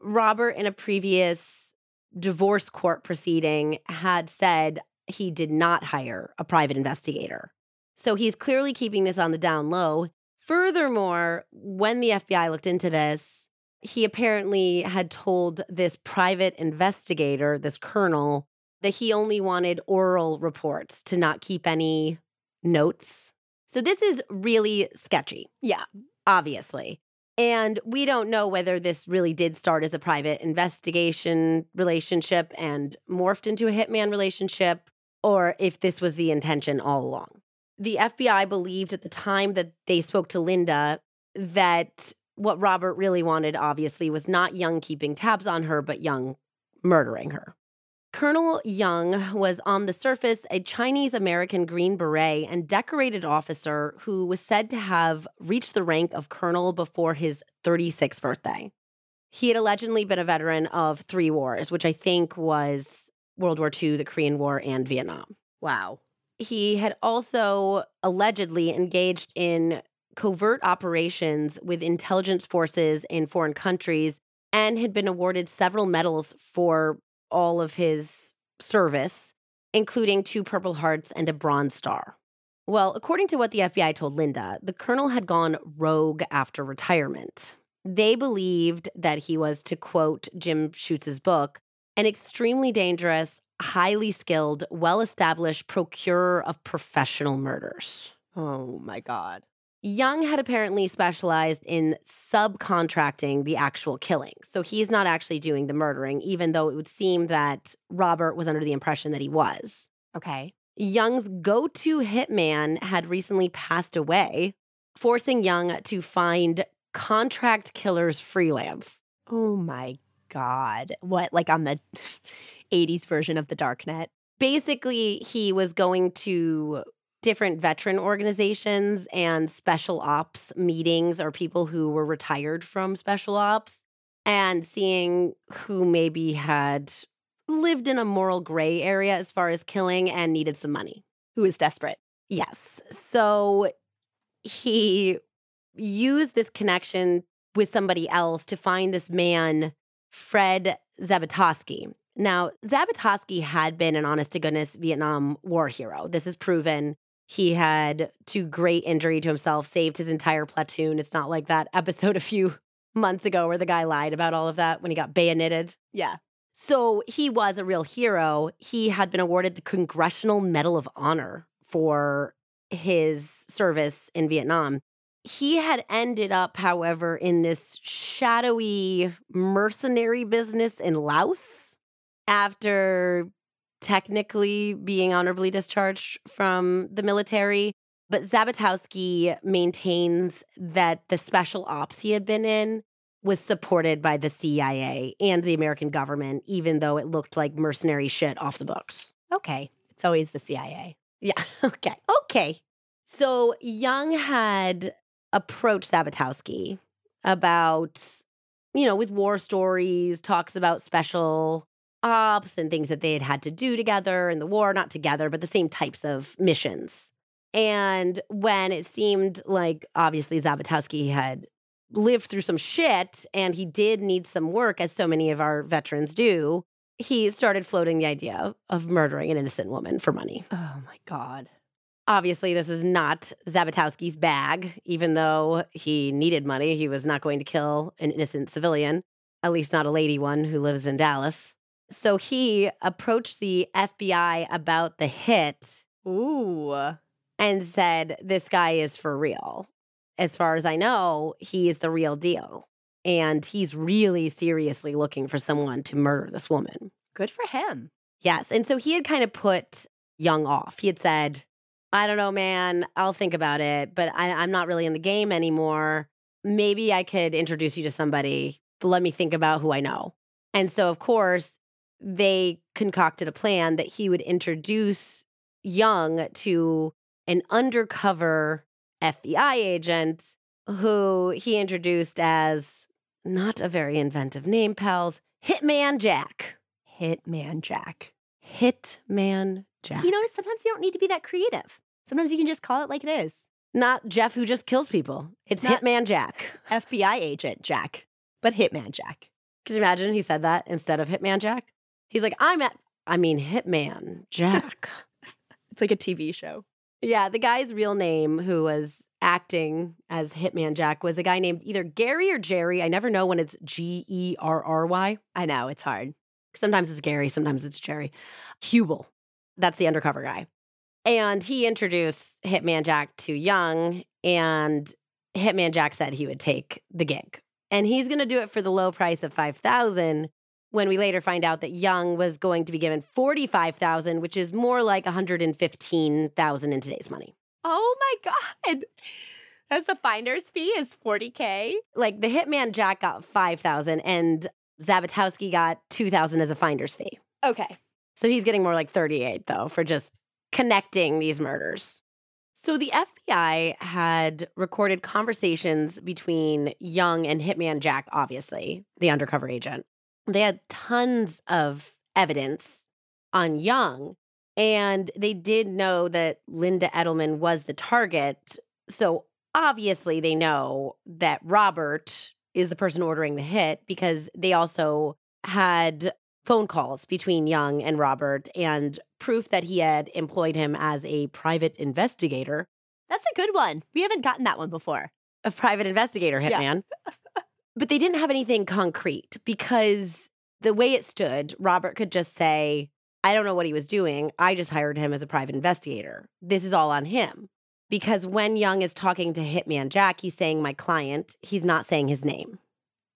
Robert, in a previous divorce court proceeding, had said he did not hire a private investigator. So he's clearly keeping this on the down low. Furthermore, when the FBI looked into this, he apparently had told this private investigator, this colonel, that he only wanted oral reports to not keep any notes. So this is really sketchy, Yeah. obviously. And we don't know whether this really did start as a private investigation relationship and morphed into a hitman relationship, or if this was the intention all along. The FBI believed at the time that they spoke to Linda that what Robert really wanted, obviously, was not Young keeping tabs on her, but Young murdering her. Colonel Young was on the surface a Chinese American Green Beret and decorated officer who was said to have reached the rank of colonel before his 36th birthday. He had allegedly been a veteran of three wars, which I think was World War II, the Korean War, and Vietnam. Wow. He had also allegedly engaged in covert operations with intelligence forces in foreign countries and had been awarded several medals for all of his service, including two Purple Hearts and a Bronze Star. Well, according to what the FBI told Linda, the colonel had gone rogue after retirement. They believed that he was, to quote Jim Schutze's book, an extremely dangerous, highly skilled, well established procurer of professional murders. Oh my God. Young had apparently specialized in subcontracting the actual killing. So he's not actually doing the murdering, even though it would seem that Robert was under the impression that he was. Okay. Young's go to hitman had recently passed away, forcing Young to find contract killers freelance. Oh my God. What, like on the 80s version of the Darknet? Basically, he was going to different veteran organizations and special ops meetings or people who were retired from special ops and seeing who maybe had lived in a moral gray area as far as killing and needed some money. Who is desperate? Yes. So he used this connection with somebody else to find this man, Fred Zabitosky. Now, Zabitosky had been an honest to goodness Vietnam War hero. This is proven. He had, to great injury to himself, saved his entire platoon. It's not like that episode a few months ago where the guy lied about all of that when he got bayoneted. Yeah. So he was a real hero. He had been awarded the Congressional Medal of Honor for his service in Vietnam. He had ended up, however, in this shadowy mercenary business in Laos after technically being honorably discharged from the military. But Zabotowski maintains that the special ops he had been in was supported by the CIA and the American government, even though it looked like mercenary shit off the books. Okay. It's always the CIA. Yeah. Okay. Okay. So Young had approached Zabotowski about, you know, with war stories, talks about special ops and things that they had had to do together in the war, not together, but the same types of missions. And when it seemed like obviously Zabotowski had lived through some shit and he did need some work, as so many of our veterans do, he started floating the idea of murdering an innocent woman for money. Oh my God. Obviously, this is not Zabotowski's bag, even though he needed money. He was not going to kill an innocent civilian, at least not a lady one who lives in Dallas. So he approached the FBI about the hit Ooh. and said, This guy is for real. As far as I know, he is the real deal. And he's really seriously looking for someone to murder this woman. Good for him. Yes. And so he had kind of put Young off. He had said, I don't know, man, I'll think about it, but I, I'm not really in the game anymore. Maybe I could introduce you to somebody, but let me think about who I know. And so, of course, they concocted a plan that he would introduce Young to an undercover FBI agent who he introduced as not a very inventive name, pals Hitman Jack. Hitman Jack. Hitman Jack. You know, sometimes you don't need to be that creative. Sometimes you can just call it like it is. not Jeff who just kills people. It's Not- Hitman Jack. FBI agent Jack, but Hitman Jack. Could you imagine he said that instead of Hitman Jack? He's like, I'm at, I mean, Hitman Jack. It's like a TV show. yeah, the guy's real name who was acting as Hitman Jack was a guy named either Gary or Jerry. I never know when it's G E R R Y. I know, it's hard. Sometimes it's Gary, sometimes it's Jerry. Hubel. That's the undercover guy. And he introduced Hitman Jack to Young, and Hitman Jack said he would take the gig. And he's going to do it for the low price of 5000 when we later find out that Young was going to be given 45000 which is more like 115000 in today's money. Oh my God. That's a finder's fee is 40K. Like the Hitman Jack got 5000 and Zabotowski got 2000 as a finder's fee. Okay. So he's getting more like 38 though for just connecting these murders. So the FBI had recorded conversations between Young and Hitman Jack, obviously, the undercover agent. They had tons of evidence on Young, and they did know that Linda Edelman was the target. So obviously, they know that Robert is the person ordering the hit because they also had phone calls between Young and Robert and proof that he had employed him as a private investigator. That's a good one. We haven't gotten that one before. A private investigator Yeah. But they didn't have anything concrete because the way it stood, Robert could just say, I don't know what he was doing. I just hired him as a private investigator. This is all on him. Because when Young is talking to Hitman Jack, he's saying my client, he's not saying his name.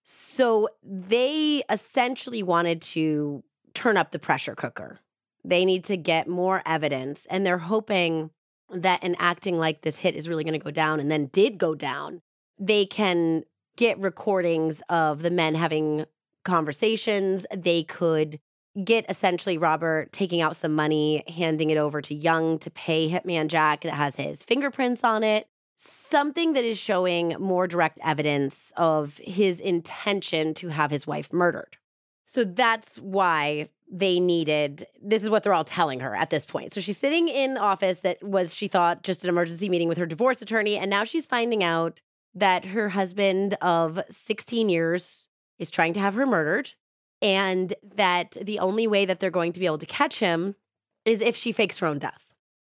So they essentially wanted to turn up the pressure cooker. They need to get more evidence, and they're hoping that in acting like this hit is really going to go down and then did go down. They can get recordings of the men having conversations. They could get essentially Robert taking out some money, handing it over to Young to pay Hitman Jack that has his fingerprints on it. Something that is showing more direct evidence of his intention to have his wife murdered. So that's why they needed this is what they're all telling her at this point. So she's sitting in the office that was she thought just an emergency meeting with her divorce attorney and now she's finding out that her husband of 16 years is trying to have her murdered and that the only way that they're going to be able to catch him is if she fakes her own death.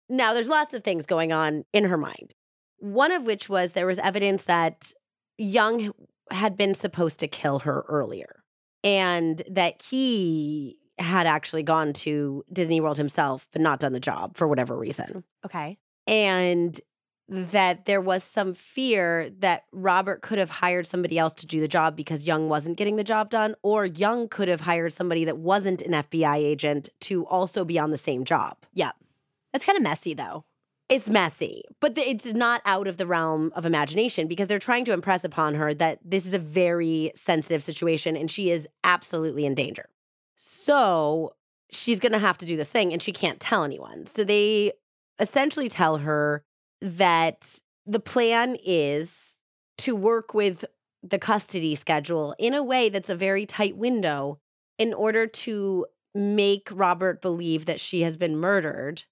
Now, there's lots of things going on in her mind. One of which was there was evidence that Young had been supposed to kill her earlier and that he had actually gone to Disney World himself, but not done the job for whatever reason. Okay. And that there was some fear that Robert could have hired somebody else to do the job because Young wasn't getting the job done, or Young could have hired somebody that wasn't an FBI agent to also be on the same job. Yeah. That's kind of messy, though. It's messy, but it's not out of the realm of imagination because they're trying to impress upon her that this is a very sensitive situation and she is absolutely in danger. So she's going to have to do this thing and she can't tell anyone. So they essentially tell her that the plan is to work with the custody schedule in a way that's a very tight window in order to make Robert believe that she has been murdered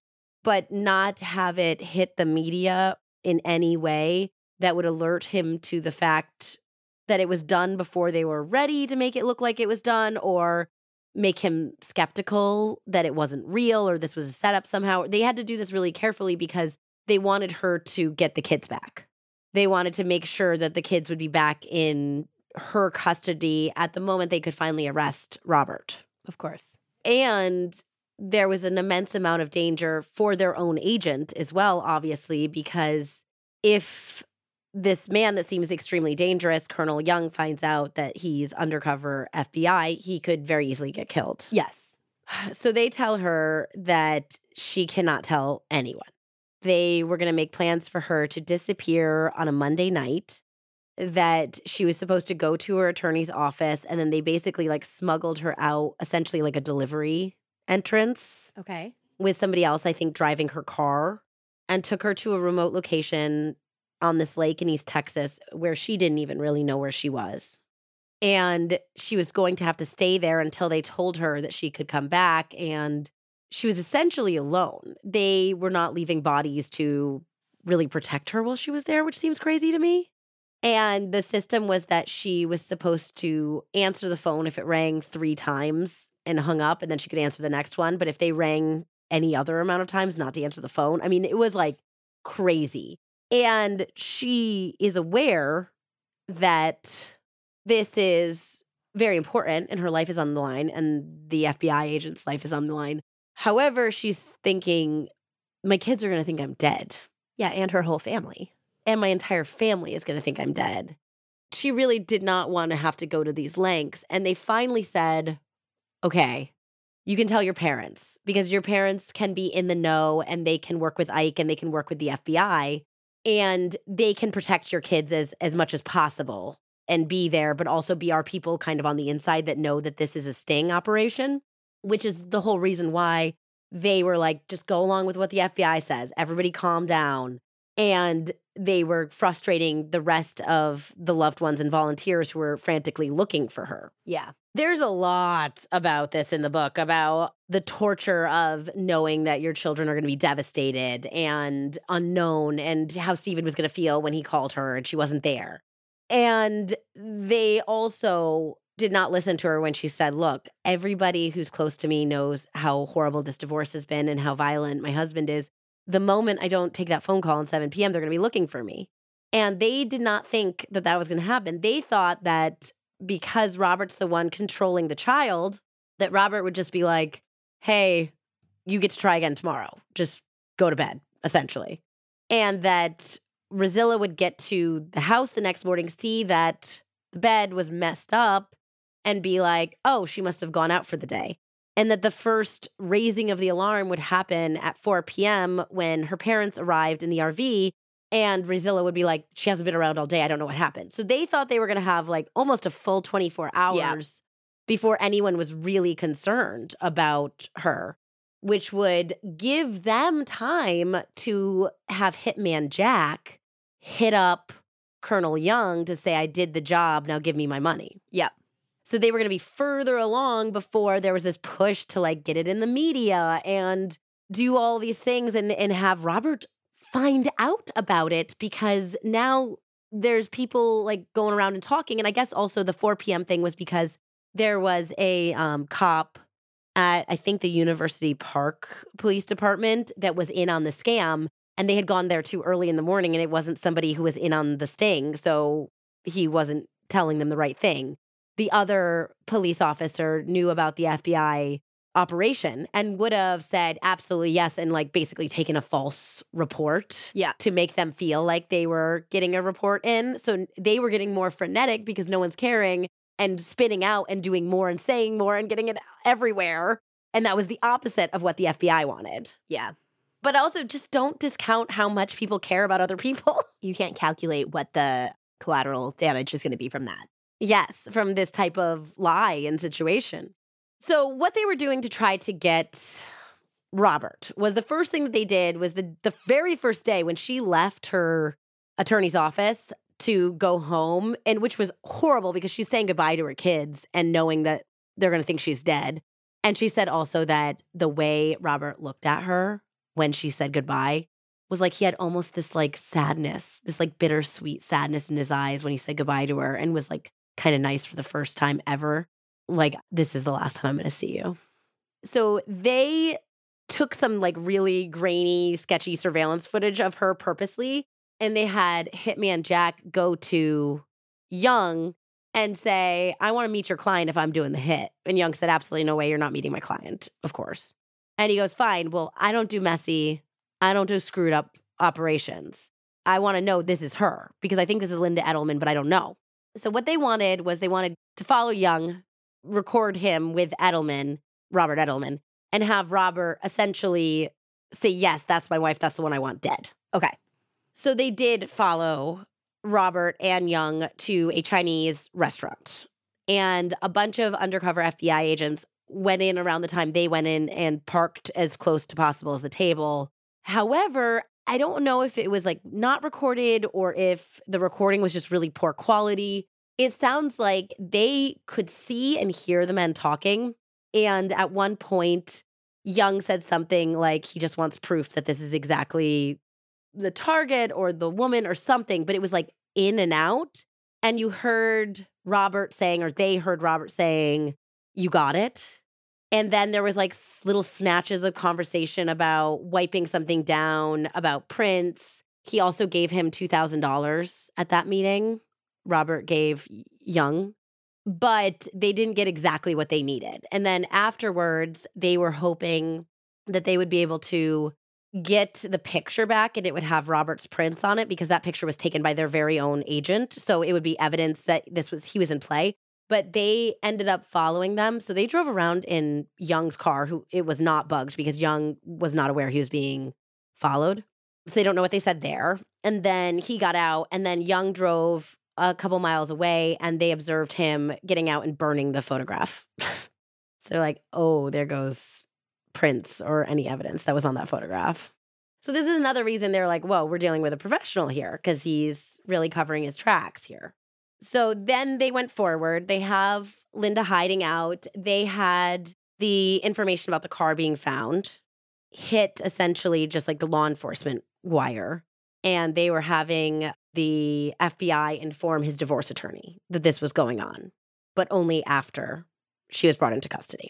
but not have it hit the media in any way that would alert him to the fact that it was done before they were ready to make it look like it was done or make him skeptical that it wasn't real or this was a setup somehow. They had to do this really carefully because they wanted her to get the kids back. They wanted to make sure that the kids would be back in her custody at the moment they could finally arrest Robert. Of course. And there was an immense amount of danger for their own agent as well, obviously, because if this man that seems extremely dangerous, Colonel Young, finds out that he's undercover FBI, he could very easily get killed. Yes. So they tell her that she cannot tell anyone. They were going to make plans for her to disappear on a Monday night, that she was supposed to go to her attorney's office, and then they basically like smuggled her out, essentially like a delivery entrance Okay. with somebody else, I think, driving her car and took her to a remote location on this lake in East Texas where she didn't even really know where she was. And she was going to have to stay there until they told her that she could come back. And she was essentially alone. They were not leaving bodies to really protect her while she was there, which seems crazy to me. And the system was that she was supposed to answer the phone if it rang three times and hung up, and then she could answer the next one. But if they rang any other amount of times, not to answer the phone. I mean, it was like crazy. And she is aware that this is very important and her life is on the line and the FBI agent's life is on the line. However, she's thinking, my kids are going to think I'm dead Yeah, and her whole family. and my entire family is going to think I'm dead. She really did not want to have to go to these lengths. And they finally said, okay, you can tell your parents because your parents can be in the know and they can work with Ike and they can work with the FBI and they can protect your kids as as much as possible and be there but also be our people kind of on the inside that know that this is a sting operation which is the whole reason why they were like just go along with what the FBI says everybody calm down and they were frustrating the rest of the loved ones and volunteers who were frantically looking for her Yeah. there's a lot about this in the book about the torture of knowing that your children are going to be devastated and unknown and how Stephen was going to feel when he called her and she wasn't there. And they also did not listen to her when she said, Look, everybody who's close to me knows how horrible this divorce has been and how violent my husband is. The moment I don't take that phone call at 7 p.m., they're going to be looking for me. And they did not think that that was going to happen. They thought that because Robert's the one controlling the child, that Robert would just be like, hey, you get to try again tomorrow. Just go to bed, essentially. And that Rosilla would get to the house the next morning, see that the bed was messed up, and be like, oh, she must have gone out for the day. And that the first raising of the alarm would happen at 4 p.m. when her parents arrived in the RV. And Rosilla would be like, she hasn't been around all day. I don't know what happened. So they thought they were going to have like almost a full 24 hours Yeah. before anyone was really concerned about her, which would give them time to have Hitman Jack hit up Colonel Young to say, I did the job, now give me my money. Yep. So they were going to be further along before there was this push to like get it in the media and do all these things and, and have Robert find out about it because now there's people like going around and talking. And I guess also the 4 p.m. thing was because there was a um, cop at, I think, the University Park Police Department that was in on the scam. And they had gone there too early in the morning and it wasn't somebody who was in on the sting. So he wasn't telling them the right thing. The other police officer knew about the FBI operation and would have said absolutely yes and like basically taken a false report Yeah. to make them feel like they were getting a report in so they were getting more frenetic because no one's caring and spinning out and doing more and saying more and getting it everywhere and that was the opposite of what the FBI wanted Yeah. but also just don't discount how much people care about other people You can't calculate what the collateral damage is going to be from that. Yes, from this type of lie and situation. So what they were doing to try to get Robert was the first thing that they did was the the very first day when she left her attorney's office to go home and which was horrible because she's saying goodbye to her kids and knowing that they're going to think she's dead. And she said also that the way Robert looked at her when she said goodbye was like he had almost this like sadness, this like bittersweet sadness in his eyes when he said goodbye to her and was like kind of nice for the first time ever. Like, this is the last time I'm going to see you. So they took some like really grainy, sketchy surveillance footage of her purposely, and they had Hitman Jack go to Young and say, I want to meet your client if I'm doing the hit. And Young said, Absolutely no way, you're not meeting my client, of course. And he goes, Fine, well, I don't do messy, I don't do screwed up operations. I want to know this is her because I think this is Linda Edelman, but I don't know. So what they wanted was they wanted to follow Young, record him with Edelman, Robert Edelman, and have Robert essentially say, Yes, that's my wife. That's the one I want dead. Okay. So they did follow Robert and Young to a Chinese restaurant. And a bunch of undercover FBI agents went in around the time they went in and parked as close to possible as the table. However, I don't know if it was like not recorded or if the recording was just really poor quality. It sounds like they could see and hear the men talking. And at one point, Young said something like he just wants proof that this is exactly the target or the woman or something, but it was like in and out. And you heard Robert saying, or they heard Robert saying, You got it. And then there was like little snatches of conversation about wiping something down, about prints. He also gave him $2,000 at that meeting. Robert gave Young, but they didn't get exactly what they needed. And then afterwards, they were hoping that they would be able to get the picture back and it would have Robert's prints on it because that picture was taken by their very own agent. So it would be evidence that this was he was in play. But they ended up following them. So they drove around in Young's car, who it was not bugged because Young was not aware he was being followed. So they don't know what they said there. And then he got out, and then Young drove a couple miles away and they observed him getting out and burning the photograph. so they're like, oh, there goes prints or any evidence that was on that photograph. So this is another reason they're like, whoa, we're dealing with a professional here because he's really covering his tracks here. So then they went forward. They have Linda hiding out. They had the information about the car being found hit essentially just like the law enforcement wire. And they were having the FBI inform his divorce attorney that this was going on, but only after she was brought into custody.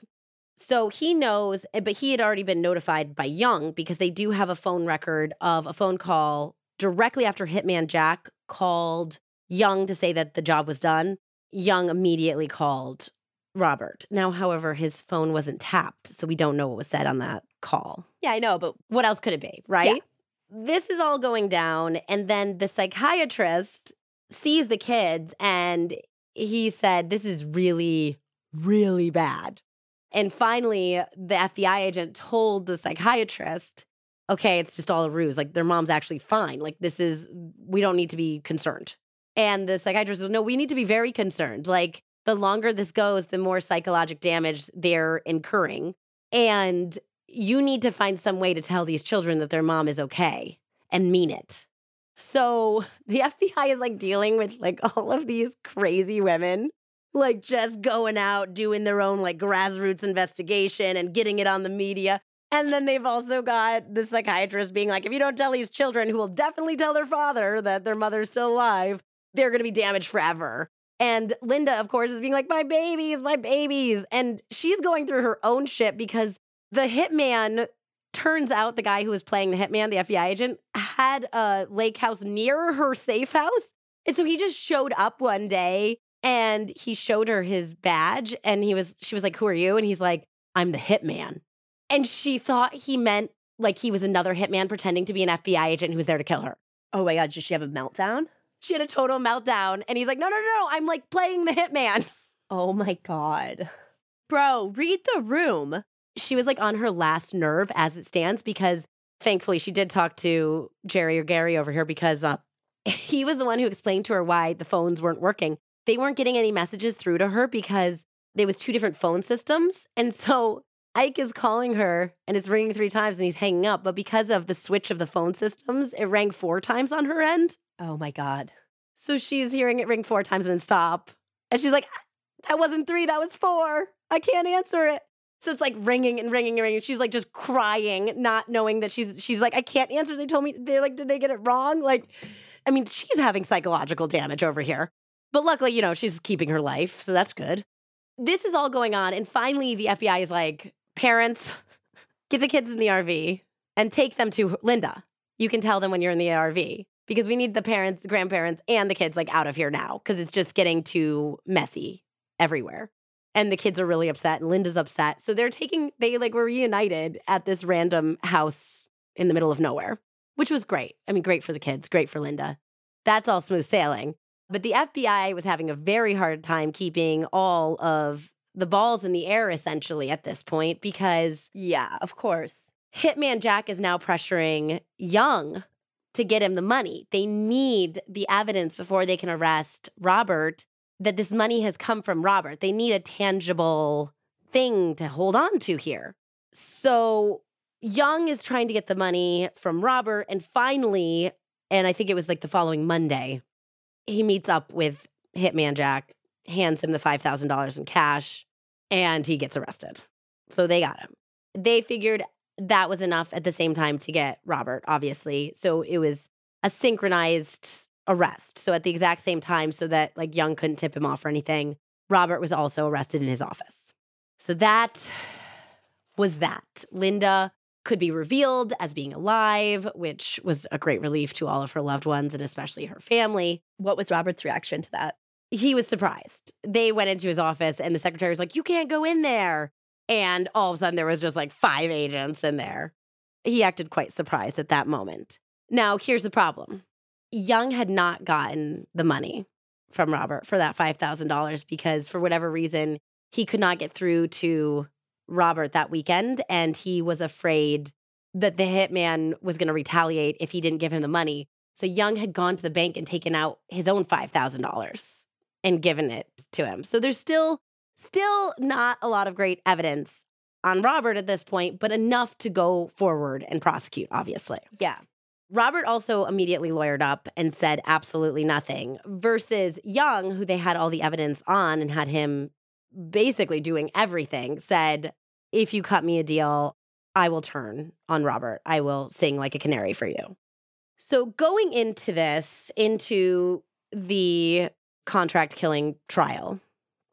So he knows, eh, but he had already been notified by Young because they do have a phone record of a phone call directly after Hitman Jack called Young to say that the job was done, Young immediately called Robert. Now, however, his phone wasn't tapped, so we don't know what was said on that call. Yeah, I know, but What else could it be, right? This is all going down, and then the psychiatrist sees the kids and he said, This is really, really bad. And finally, the FBI agent told the psychiatrist, Okay, it's just all a ruse. Like, their mom's actually fine. Like, this is, we don't need to be concerned. And the psychiatrist said, No, we need to be very concerned. Like, the longer this goes, the more psychological damage they're incurring. And you need to find some way to tell these children that their mom is okay and mean it. So the FBI is like dealing with like all of these crazy women, like just going out doing their own like grassroots investigation and getting it on the media. And then they've also got the psychiatrist being like, if you don't tell these children who will definitely tell their father that their mother's still alive, they're going to be damaged forever. And Linda, of course, is being like, my babies, my babies. And she's going through her own shit because the hitman turns out the guy who was playing the hitman, the FBI agent, had a lake house near her safe house. And so he just showed up one day and he showed her his badge and he was she was like, "Who are you?" and he's like, "I'm the hitman." And she thought he meant like he was another hitman pretending to be an FBI agent who was there to kill her. oh my god, did she have a meltdown? She had a total meltdown and he's like, "No, no, no, no, I'm like playing the hitman." Oh my god. Bro, read the room. she was like on her last nerve as it stands because thankfully she did talk to Jerry or Gary over here because uh, he was the one who explained to her why the phones weren't working. They weren't getting any messages through to her because there was two different phone systems. And so Ike is calling her and it's ringing three times and he's hanging up. But because of the switch of the phone systems, it rang four times on her end. Oh my god. So she's hearing it ring four times and then stop. And she's like, ah, that wasn't three, that was four. I can't answer it. So it's like ringing and ringing and ringing. She's like just crying, not knowing that she's she's like, I can't answer. They told me they're like, did they get it wrong? Like, I mean, she's having psychological damage over here. But luckily, you know, she's keeping her life, so that's good. This is all going on, and finally the FBI is like, parents, get the kids in the RV and take them to Linda. You can tell them when you're in the RV because we need the parents, the grandparents, and the kids like out of here now because it's just getting too messy everywhere. And the kids are really upset, and Linda's upset. So they're taking, they like were reunited at this random house in the middle of nowhere, which was great. I mean, great for the kids, great for Linda. That's all smooth sailing. But the FBI was having a very hard time keeping all of the balls in the air essentially at this point because Yeah, of course. Hitman Jack is now pressuring Young to get him the money. They need the evidence before they can arrest Robert that this money has come from Robert. They need a tangible thing to hold on to here. So Young is trying to get the money from Robert. And finally, and I think it was like the following Monday, he meets up with Hitman Jack, hands him the $5,000 in cash, and he gets arrested. So they got him. They figured that was enough at the same time to get Robert, obviously. So it was a synchronized arrest. So at the exact same time, so that like Young couldn't tip him off or anything, Robert was also arrested in his office. So that was that. Linda could be revealed as being alive, which was a great relief to all of her loved ones and especially her family. What was Robert's reaction to that? He was surprised. They went into his office and the secretary was like, You can't go in there. And all of a sudden, there was just like five agents in there. He acted quite surprised at that moment. Now, here's the problem Young had not gotten the money from Robert for that $5,000 because, for whatever reason, he could not get through to Robert that weekend. And he was afraid that the hitman was going to retaliate if he didn't give him the money. So Young had gone to the bank and taken out his own $5,000 and given it to him. So there's still still not a lot of great evidence on Robert at this point, but enough to go forward and prosecute, obviously. Yeah. Robert also immediately lawyered up and said absolutely nothing, versus Young, who they had all the evidence on and had him basically doing everything, said, If you cut me a deal, I will turn on Robert. I will sing like a canary for you. So, going into this, into the contract killing trial,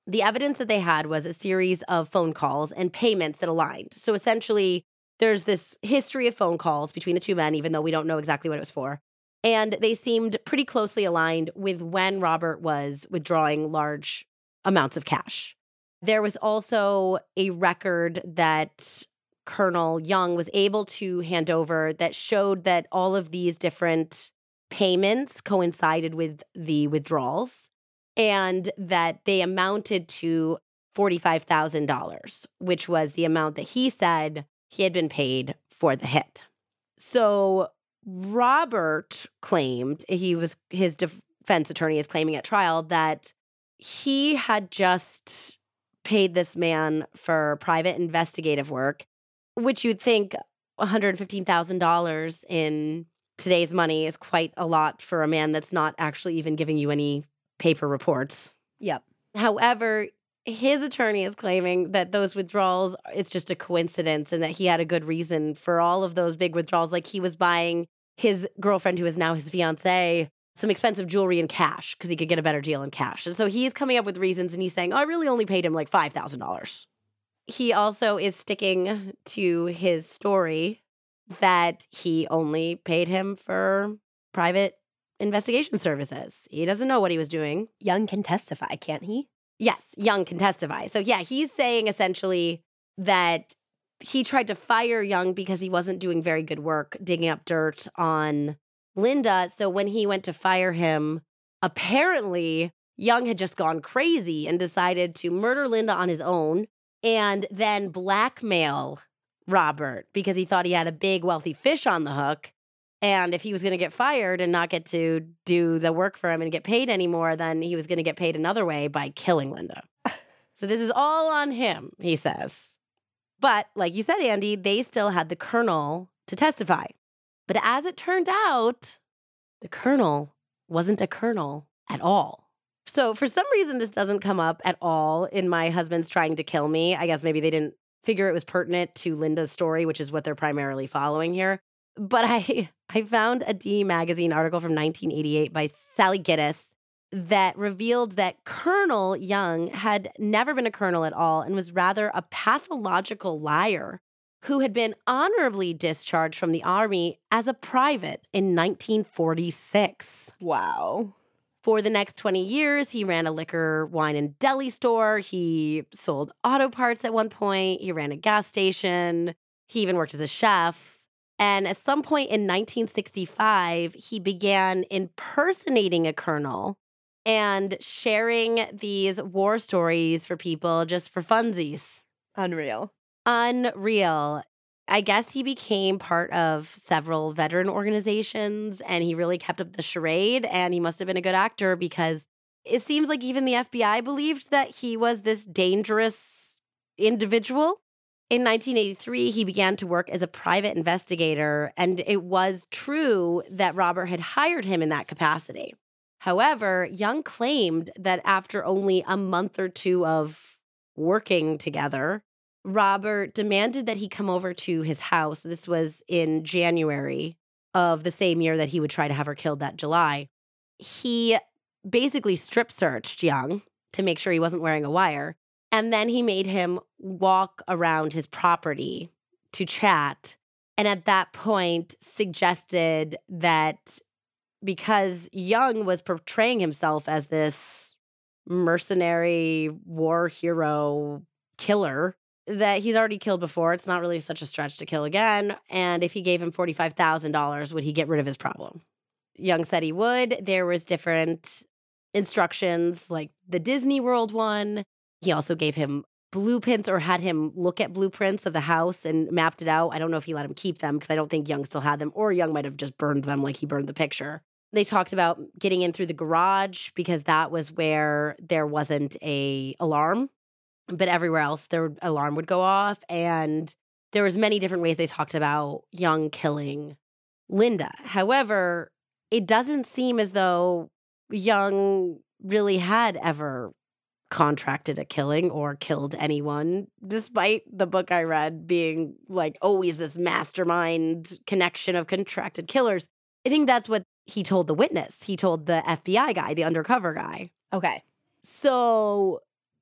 the evidence that they had was a series of phone calls and payments that aligned. So essentially, there's this history of phone calls between the two men, even though we don't know exactly what it was for. And they seemed pretty closely aligned with when Robert was withdrawing large amounts of cash. There was also a record that Colonel Young was able to hand over that showed that all of these different payments coincided with the withdrawals and that they amounted to $45,000, which was the amount that he said he had been paid for the hit. So Robert claimed he was his defense attorney is claiming at trial that he had just paid this man for private investigative work, which you'd think $115,000 in today's money is quite a lot for a man that's not actually even giving you any paper reports. Yep. However, his attorney is claiming that those withdrawals it's just a coincidence and that he had a good reason for all of those big withdrawals like he was buying his girlfriend who is now his fiance some expensive jewelry in cash because he could get a better deal in cash. And so he's coming up with reasons and he's saying, oh, I really only paid him like $5,000. He also is sticking to his story that he only paid him for private investigation services. He doesn't know what he was doing. Young can testify, can't he? Yes, Young can testify. So, yeah, he's saying essentially that he tried to fire Young because he wasn't doing very good work digging up dirt on Linda. So, when he went to fire him, apparently Young had just gone crazy and decided to murder Linda on his own and then blackmail Robert because he thought he had a big, wealthy fish on the hook. And if he was going to get fired and not get to do the work for him and get paid anymore, then he was going to get paid another way by killing Linda. so this is all on him, he says. But like you said, Andie, they still had the colonel to testify. But as it turned out, the colonel wasn't a colonel at all. So for some reason, this doesn't come up at all in my husband's trying to kill me. I guess maybe they didn't figure it was pertinent to Linda's story, which is what they're primarily following here. But I I found a D magazine article from 1988 by Sally Giddens that revealed that Colonel Young had never been a colonel at all and was rather a pathological liar who had been honorably discharged from the army as a private in 1946. Wow. For the next 20 years, he ran a liquor, wine, and deli store. He sold auto parts at one point. He ran a gas station. He even worked as a chef. And at some point in 1965, he began impersonating a colonel and sharing these war stories for people just for funsies. Unreal. Unreal. I guess he became part of several veteran organizations and he really kept up the charade. And he must have been a good actor because it seems like even the FBI believed that he was this dangerous individual. In 1983, he began to work as a private investigator, and it was true that Robert had hired him in that capacity. However, Young claimed that after only a month or two of working together, Robert demanded that he come over to his house. This was in January of the same year that he would try to have her killed that July. He basically strip searched Young to make sure he wasn't wearing a wire. And then he made him walk around his property to chat. And at that point, suggested that because Young was portraying himself as this mercenary war hero killer, that he's already killed before. It's not really such a stretch to kill again. And if he gave him $45,000, would he get rid of his problem? Young said he would. There was different instructions like the Disney World one. He also gave him blueprints or had him look at blueprints of the house and mapped it out. I don't know if he let him keep them because I don't think Young still had them or Young might have just burned them like he burned the picture. They talked about getting in through the garage because that was where there wasn't a alarm but everywhere else their alarm would go off and there was many different ways they talked about young killing linda however it doesn't seem as though young really had ever contracted a killing or killed anyone despite the book i read being like always this mastermind connection of contracted killers i think that's what he told the witness he told the fbi guy the undercover guy Okay. so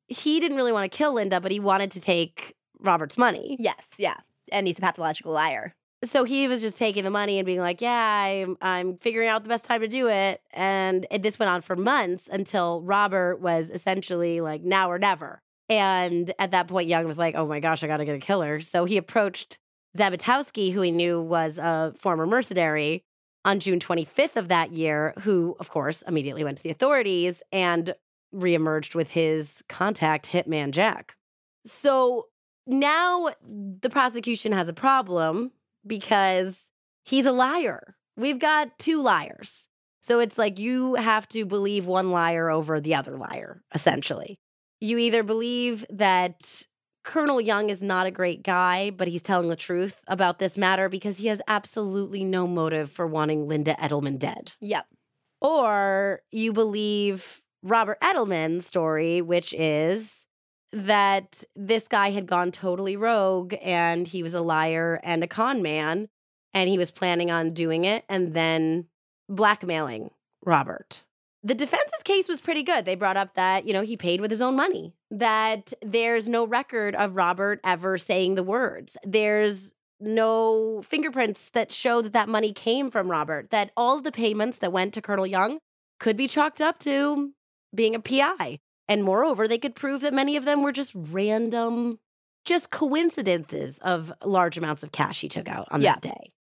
he didn't really want to kill Linda, but he wanted to take Robert's money. Yes, yeah. And he's a pathological liar. So he was just taking the money and being like, "Yeah, I'm I'm figuring out the best time to do it." And it, this went on for months until Robert was essentially like, "Now or never." And at that point, Young was like, "Oh my gosh, I got to get a killer." So he approached Zabitosky, who he knew was a former mercenary, on June 25th of that year, who, of course, immediately went to the authorities and reemerged with his contact, Hitman Jack. So now the prosecution has a problem because he's a liar. We've got two liars. So it's like you have to believe one liar over the other liar, essentially. You either believe that Colonel Young is not a great guy, but he's telling the truth about this matter because he has absolutely no motive for wanting Linda Edelman dead. Yep. Or you believe Robert Edelman's story, which is that this guy had gone totally rogue and he was a liar and a con man and he was planning on doing it and then blackmailing Robert. The defense's case was pretty good. They brought up that, you know, he paid with his own money, that there's no record of Robert ever saying the words. There's no fingerprints that show that that money came from Robert, that all the payments that went to Colonel Young could be chalked up to being a PI. And moreover, they could prove that many of them were just random, just coincidences of large amounts of cash he took out on Yeah. that day.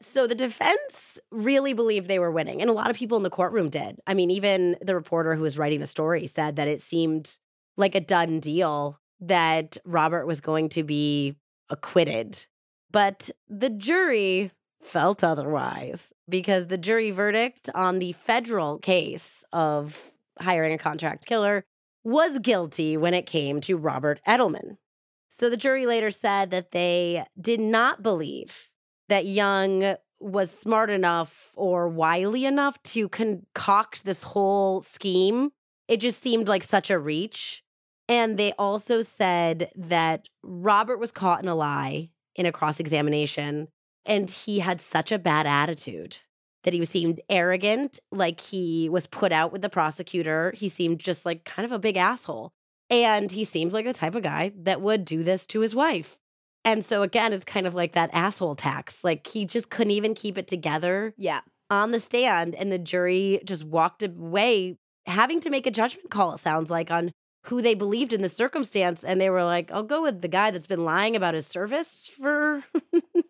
So the defense really believed they were winning, and a lot of people in the courtroom did. I mean, even the reporter who was writing the story said that it seemed like a done deal that Robert was going to be acquitted. But the jury felt otherwise because the jury verdict on the federal case of hiring a contract killer was guilty when it came to Robert Edelman. So the jury later said that they did not believe that Young was smart enough or wily enough to concoct this whole scheme. It just seemed like such a reach. And they also said that Robert was caught in a lie in a cross examination and he had such a bad attitude that he seemed arrogant, like he was put out with the prosecutor. He seemed just like kind of a big asshole. And he seemed like the type of guy that would do this to his wife. And so, again, it's kind of like that asshole tax. Like he just couldn't even keep it together Yeah. on the stand. And the jury just walked away having to make a judgment call, it sounds like, on who they believed in the circumstance. And they were like, I'll go with the guy that's been lying about his service for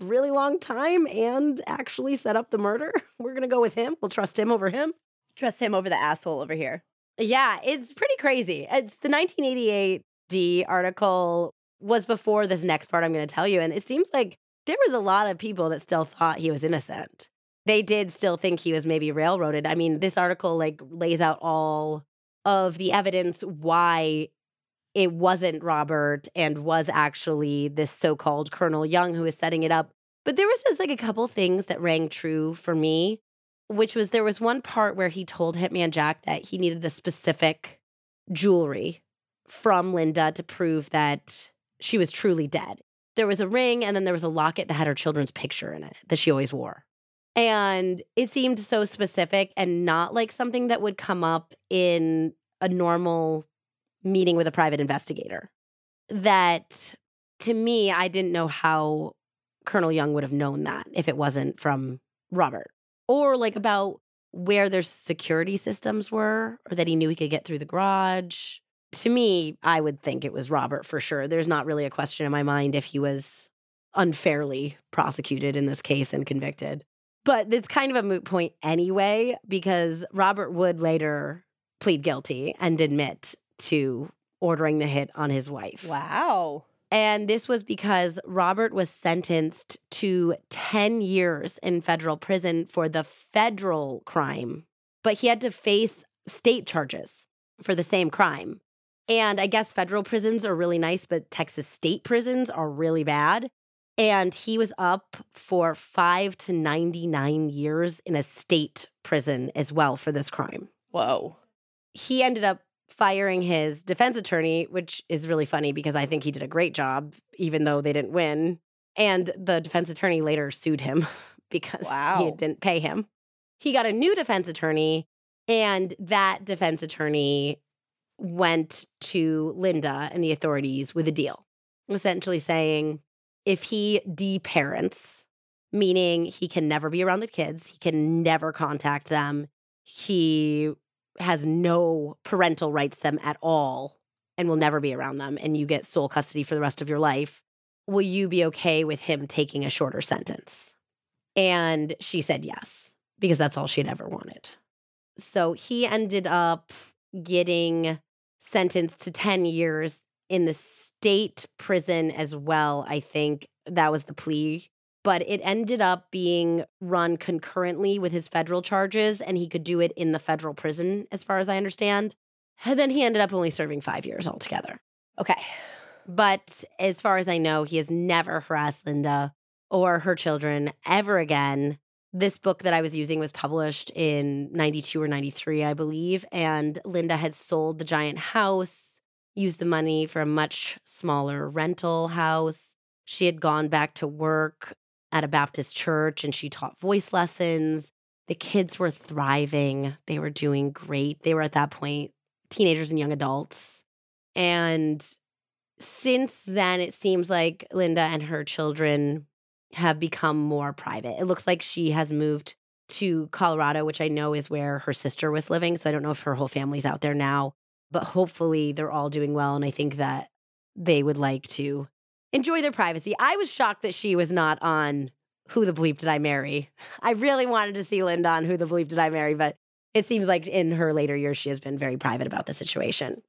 really long time and actually set up the murder. We're going to go with him. We'll trust him over him. Trust him over the asshole over here. Yeah, it's pretty crazy. It's the 1988 D article was before this next part I'm going to tell you. And it seems like there was a lot of people that still thought he was innocent. They did still think he was maybe railroaded. I mean, this article like lays out all of the evidence why it wasn't Robert and was actually this so-called Colonel Young who was setting it up. But there was just like a couple things that rang true for me, which was there was one part where he told Hitman Jack that he needed the specific jewelry from Linda to prove that she was truly dead. There was a ring and then there was a locket that had her children's picture in it that she always wore. And it seemed so specific and not like something that would come up in a normal meeting with a private investigator. That to me, I didn't know how Colonel Young would have known that if it wasn't from Robert. Or like about where their security systems were, or that he knew he could get through the garage. To me, I would think it was Robert for sure. There's not really a question in my mind if he was unfairly prosecuted in this case and convicted. But it's kind of a moot point anyway, because Robert would later plead guilty and admit to ordering the hit on his wife. Wow. And this was because Robert was sentenced to 10 years in federal prison for the federal crime, but he had to face state charges for the same crime. And I guess federal prisons are really nice, but Texas state prisons are really bad. And he was up for five to 99 years in a state prison as well for this crime Whoa. he ended up firing his defense attorney, which is really funny because I think he did a great job, even though they didn't win. And the defense attorney later sued him because he didn't pay him. He got a new defense attorney, and that defense attorney went to Linda and the authorities with a deal, essentially saying, if he deparents, meaning he can never be around the kids, he can never contact them, he has no parental rights to them at all and will never be around them, and you get sole custody for the rest of your life, will you be okay with him taking a shorter sentence? And she said yes, because that's all she'd ever wanted. So he ended up getting sentenced to 10 years in the state prison as well. I think that was the plea. But it ended up being run concurrently with his federal charges, and he could do it in the federal prison, as far as I understand. And then he ended up only serving five years altogether. Okay. But as far as I know, he has never harassed Linda or her children ever again. This book that I was using was published in 92 or 93, I believe. And Linda had sold the giant house, used the money for a much smaller rental house. She had gone back to work at a Baptist church and she taught voice lessons. The kids were thriving, they were doing great. They were at that point teenagers and young adults. And since then, it seems like Linda and her children have become more private. It looks like she has moved to Colorado, which I know is where her sister was living. So I don't know if her whole family's out there now, but hopefully they're all doing well. And I think that they would like to enjoy their privacy. I was shocked that she was not on Who the Bleep Did I Marry? I really wanted to see Linda on Who the Bleep Did I Marry, but it seems like in her later years, she has been very private about the situation.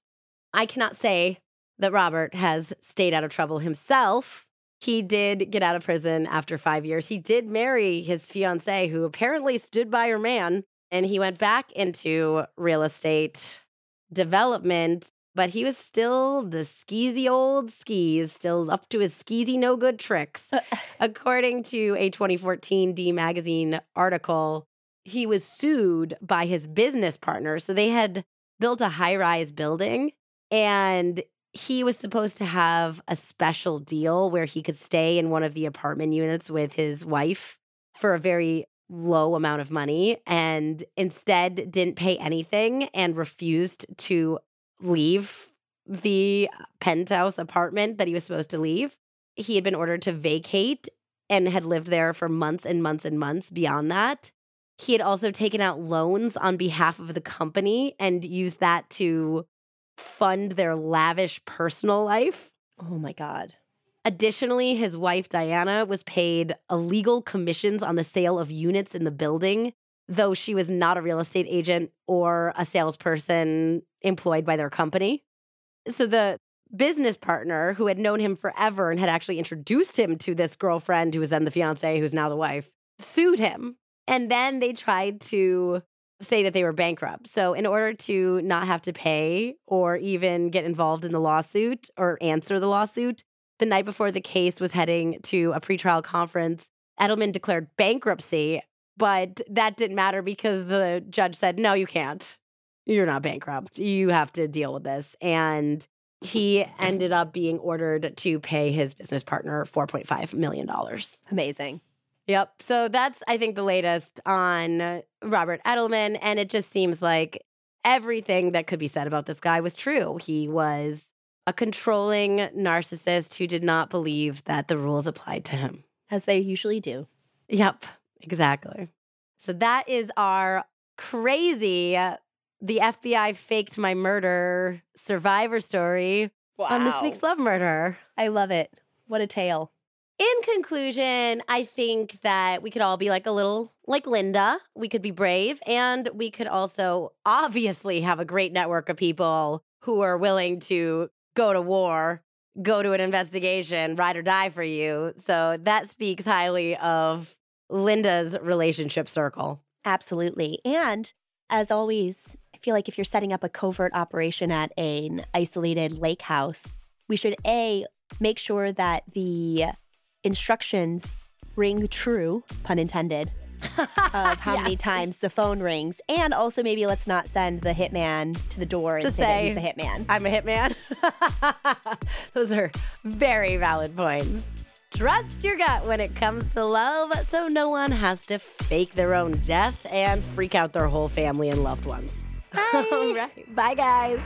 I cannot say that Robert has stayed out of trouble himself. He did get out of prison after five years. He did marry his fiancee, who apparently stood by her man, and he went back into real estate development. But he was still the skeezy old skis, still up to his skeezy no good tricks. According to a 2014 D Magazine article, he was sued by his business partner. So they had built a high rise building and he was supposed to have a special deal where he could stay in one of the apartment units with his wife for a very low amount of money and instead didn't pay anything and refused to leave the penthouse apartment that he was supposed to leave. He had been ordered to vacate and had lived there for months and months and months beyond that. He had also taken out loans on behalf of the company and used that to fund their lavish personal life. Oh my God. Additionally, his wife Diana was paid illegal commissions on the sale of units in the building, though she was not a real estate agent or a salesperson employed by their company. So the business partner who had known him forever and had actually introduced him to this girlfriend who was then the fiance, who's now the wife, sued him and then they tried to say that they were bankrupt. So, in order to not have to pay or even get involved in the lawsuit or answer the lawsuit, the night before the case was heading to a pretrial conference, Edelman declared bankruptcy, but that didn't matter because the judge said, no, you can't. You're not bankrupt. You have to deal with this. And he ended up being ordered to pay his business partner $4.5 million. Amazing. Yep. So that's, I think, the latest on Robert Edelman. And it just seems like everything that could be said about this guy was true. He was a controlling narcissist who did not believe that the rules applied to him. As they usually do. Yep, exactly. So that is our crazy the FBI faked my murder survivor story wow. on this week's Love Murder. I love it. What a tale. In conclusion, I think that we could all be like a little like Linda. We could be brave and we could also obviously have a great network of people who are willing to go to war, go to an investigation, ride or die for you. So that speaks highly of Linda's relationship circle. Absolutely. And as always, feel like if you're setting up a covert operation at an isolated lake house, we should A, make sure that the instructions ring true, pun intended, of how yes. many times the phone rings. And also, maybe let's not send the hitman to the door and to say, say he's a hitman. I'm a hitman. Those are very valid points. Trust your gut when it comes to love so no one has to fake their own death and freak out their whole family and loved ones. Bye. All right. Bye, guys.